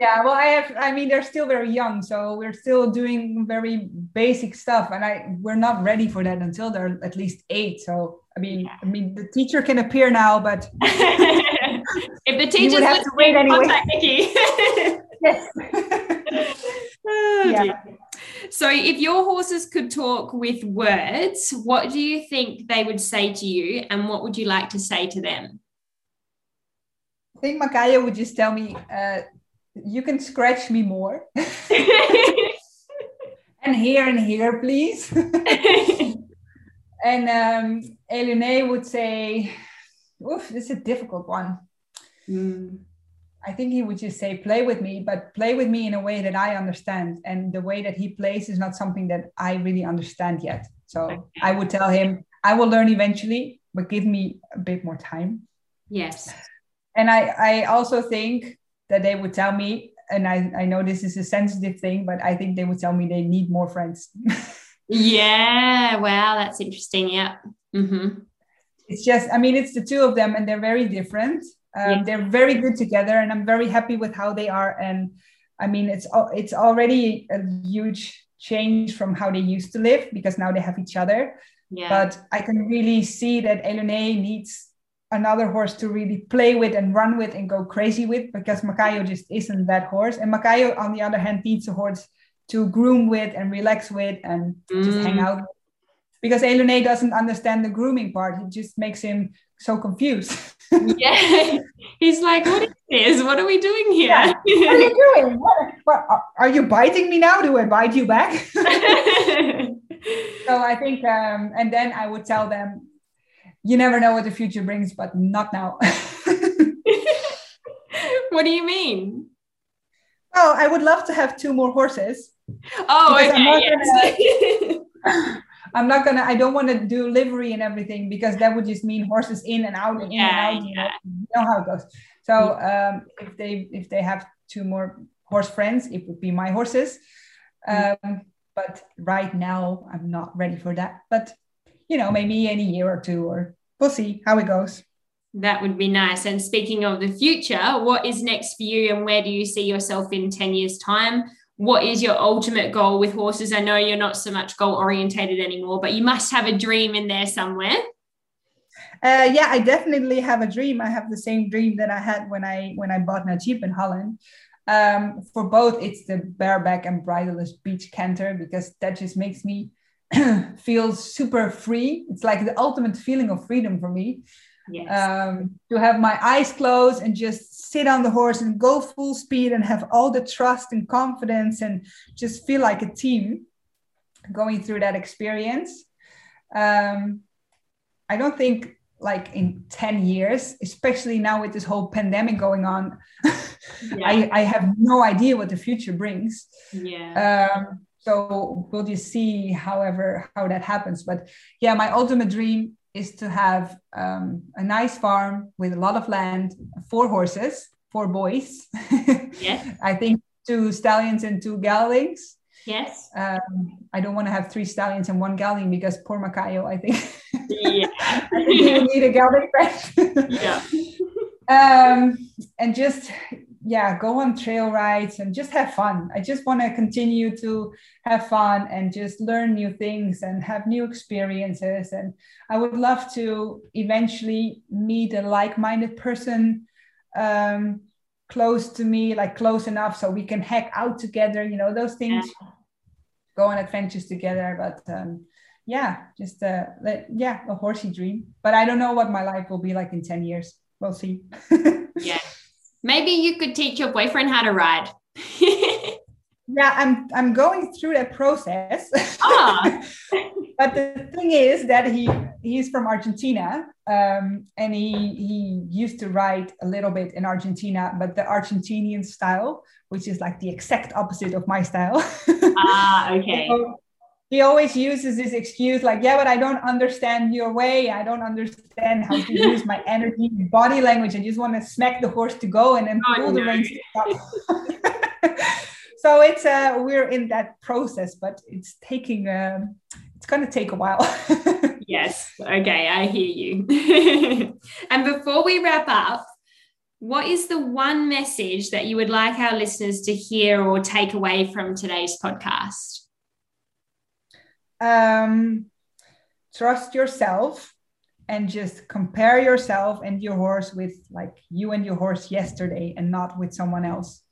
yeah, well, I have. I mean, they're still very young, so we're still doing very basic stuff, and I we're not ready for that until they're at least eight. So I mean, yeah. I mean, the teacher can appear now, but if the teacher have to wait anyway. contact Nikki. yes. oh, yeah. So, if your horses could talk with words, what do you think they would say to you, and what would you like to say to them? I think Makaya would just tell me, uh, you can scratch me more. and here and here, please. and um, Elune would say, oof, this is a difficult one. Mm. I think he would just say, play with me, but play with me in a way that I understand. And the way that he plays is not something that I really understand yet. So okay. I would tell him, I will learn eventually, but give me a bit more time. Yes and I, I also think that they would tell me, and I, I know this is a sensitive thing, but I think they would tell me they need more friends. yeah. Wow. That's interesting. Yeah. Mm-hmm. It's just, I mean, it's the two of them and they're very different. Um, yeah. They're very good together and I'm very happy with how they are. And I mean, it's, it's already a huge change from how they used to live because now they have each other. Yeah. But I can really see that Elune needs another horse to really play with and run with and go crazy with because Makayo just isn't that horse. And Makayo, on the other hand, needs a horse to groom with and relax with and mm. just hang mm. out. Because Elune doesn't understand the grooming part. It just makes him so confused. yeah. He's like, what is this? What are we doing here? Yeah. What are you doing? What, what, are you biting me now? Do I bite you back? so I think, um, and then I would tell them, you never know what the future brings, but not now. what do you mean? Oh, I would love to have two more horses. Oh, okay, yes. gonna, I'm not gonna. I don't want to do livery and everything because that would just mean horses in and out and yeah, in and out. Yeah. You, know, you know how it goes. So um, if they if they have two more horse friends, it would be my horses. Um, but right now, I'm not ready for that. But you know, maybe in a year or two, or we'll see how it goes. That would be nice. And speaking of the future, what is next for you and where do you see yourself in 10 years' time? What is your ultimate goal with horses? I know you're not so much goal orientated anymore, but you must have a dream in there somewhere. Uh, yeah, I definitely have a dream. I have the same dream that I had when I when I bought Najib in Holland. Um, for both, it's the bareback and bridleless beach canter because that just makes me feel super free. It's like the ultimate feeling of freedom for me. Yes. Um, to have my eyes closed and just sit on the horse and go full speed and have all the trust and confidence and just feel like a team going through that experience. Um, I don't think like in 10 years, especially now with this whole pandemic going on. Yeah. I, I have no idea what the future brings. Yeah. Um, so we'll just see however how that happens. But yeah, my ultimate dream is to have um, a nice farm with a lot of land, four horses, four boys. Yes. I think two stallions and two geldings. Yes. Um, I don't want to have three stallions and one gelding because poor Macayo, I think. Yeah. I think will need a gelding friend. yeah. um, and just yeah, go on trail rides and just have fun. I just want to continue to have fun and just learn new things and have new experiences. And I would love to eventually meet a like-minded person um, close to me, like close enough so we can hack out together. You know those things. Yeah. Go on adventures together, but um, yeah, just uh, yeah, a horsey dream. But I don't know what my life will be like in ten years. We'll see. yeah Maybe you could teach your boyfriend how to ride. yeah, I'm I'm going through that process. Ah. but the thing is that he he's from Argentina, um, and he he used to ride a little bit in Argentina, but the Argentinian style, which is like the exact opposite of my style. ah, okay. so he always uses this excuse like yeah but i don't understand your way. I don't understand how to use my energy body language. I just want to smack the horse to go and then oh, pull no. the reins so it's uh we're in that process but it's taking um it's going to take a while. Yes. Okay i hear you. And before we wrap up what is the one message that you would like our listeners to hear or take away from today's podcast um, trust yourself and just compare yourself and your horse with like you and your horse yesterday and not with someone else.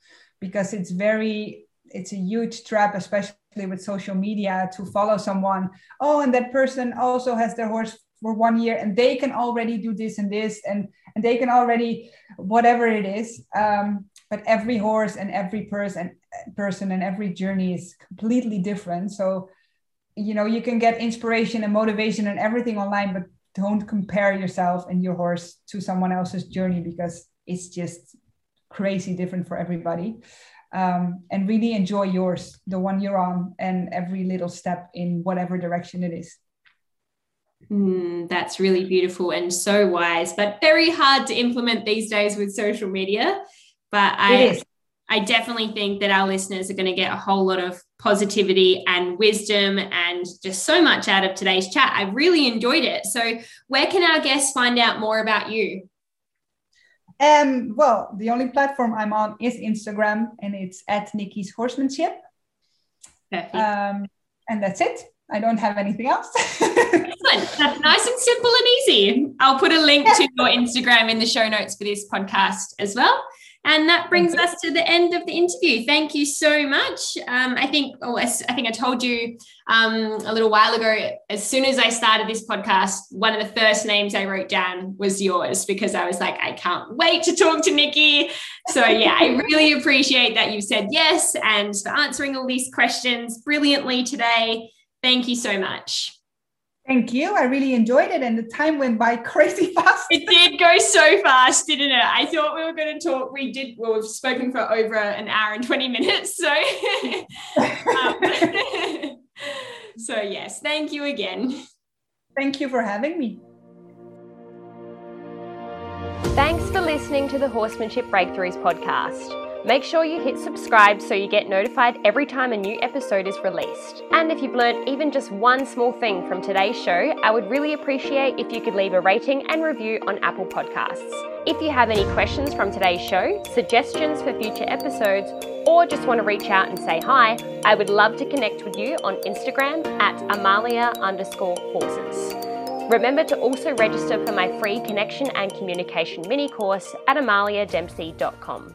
Because it's very it's a huge trap especially with social media to follow someone. Oh and that person also has their horse for one year and they can already do this and this and and they can already whatever it is. Um, but every horse and every person person and every journey is completely different. So you know you can get inspiration and motivation and everything online but don't compare yourself and your horse to someone else's journey because it's just crazy different for everybody. Um, and really enjoy yours the one you're on and every little step in whatever direction it is. Mm, that's really beautiful and so wise but very hard to implement these days with social media but i I definitely think that our listeners are going to get a whole lot of positivity and wisdom and just so much out of today's chat. I really enjoyed it. So, where can our guests find out more about you? Um, well, the only platform I'm on is Instagram, and it's at Nikki's Horsemanship. Perfect. Um, and that's it. I don't have anything else. Excellent. That's nice and simple and easy. I'll put a link to your Instagram in the show notes for this podcast as well. And that brings us to the end of the interview. Thank you so much. Um, I think, oh, I think I told you um, a little while ago. As soon as I started this podcast, one of the first names I wrote down was yours because I was like, I can't wait to talk to Nikki. So yeah, I really appreciate that you said yes and for answering all these questions brilliantly today. Thank you so much. Thank you. I really enjoyed it, and the time went by crazy fast. It did go so fast, didn't it? I thought we were going to talk. We did. Well, we've spoken for over an hour and twenty minutes. So, um, so yes, thank you again. Thank you for having me. Thanks for listening to the Horsemanship Breakthroughs podcast. Make sure you hit subscribe so you get notified every time a new episode is released. And if you've learned even just one small thing from today's show, I would really appreciate if you could leave a rating and review on Apple Podcasts. If you have any questions from today's show, suggestions for future episodes, or just want to reach out and say hi, I would love to connect with you on Instagram at Amalia underscore horses. Remember to also register for my free connection and communication mini course at amaliadempsey.com.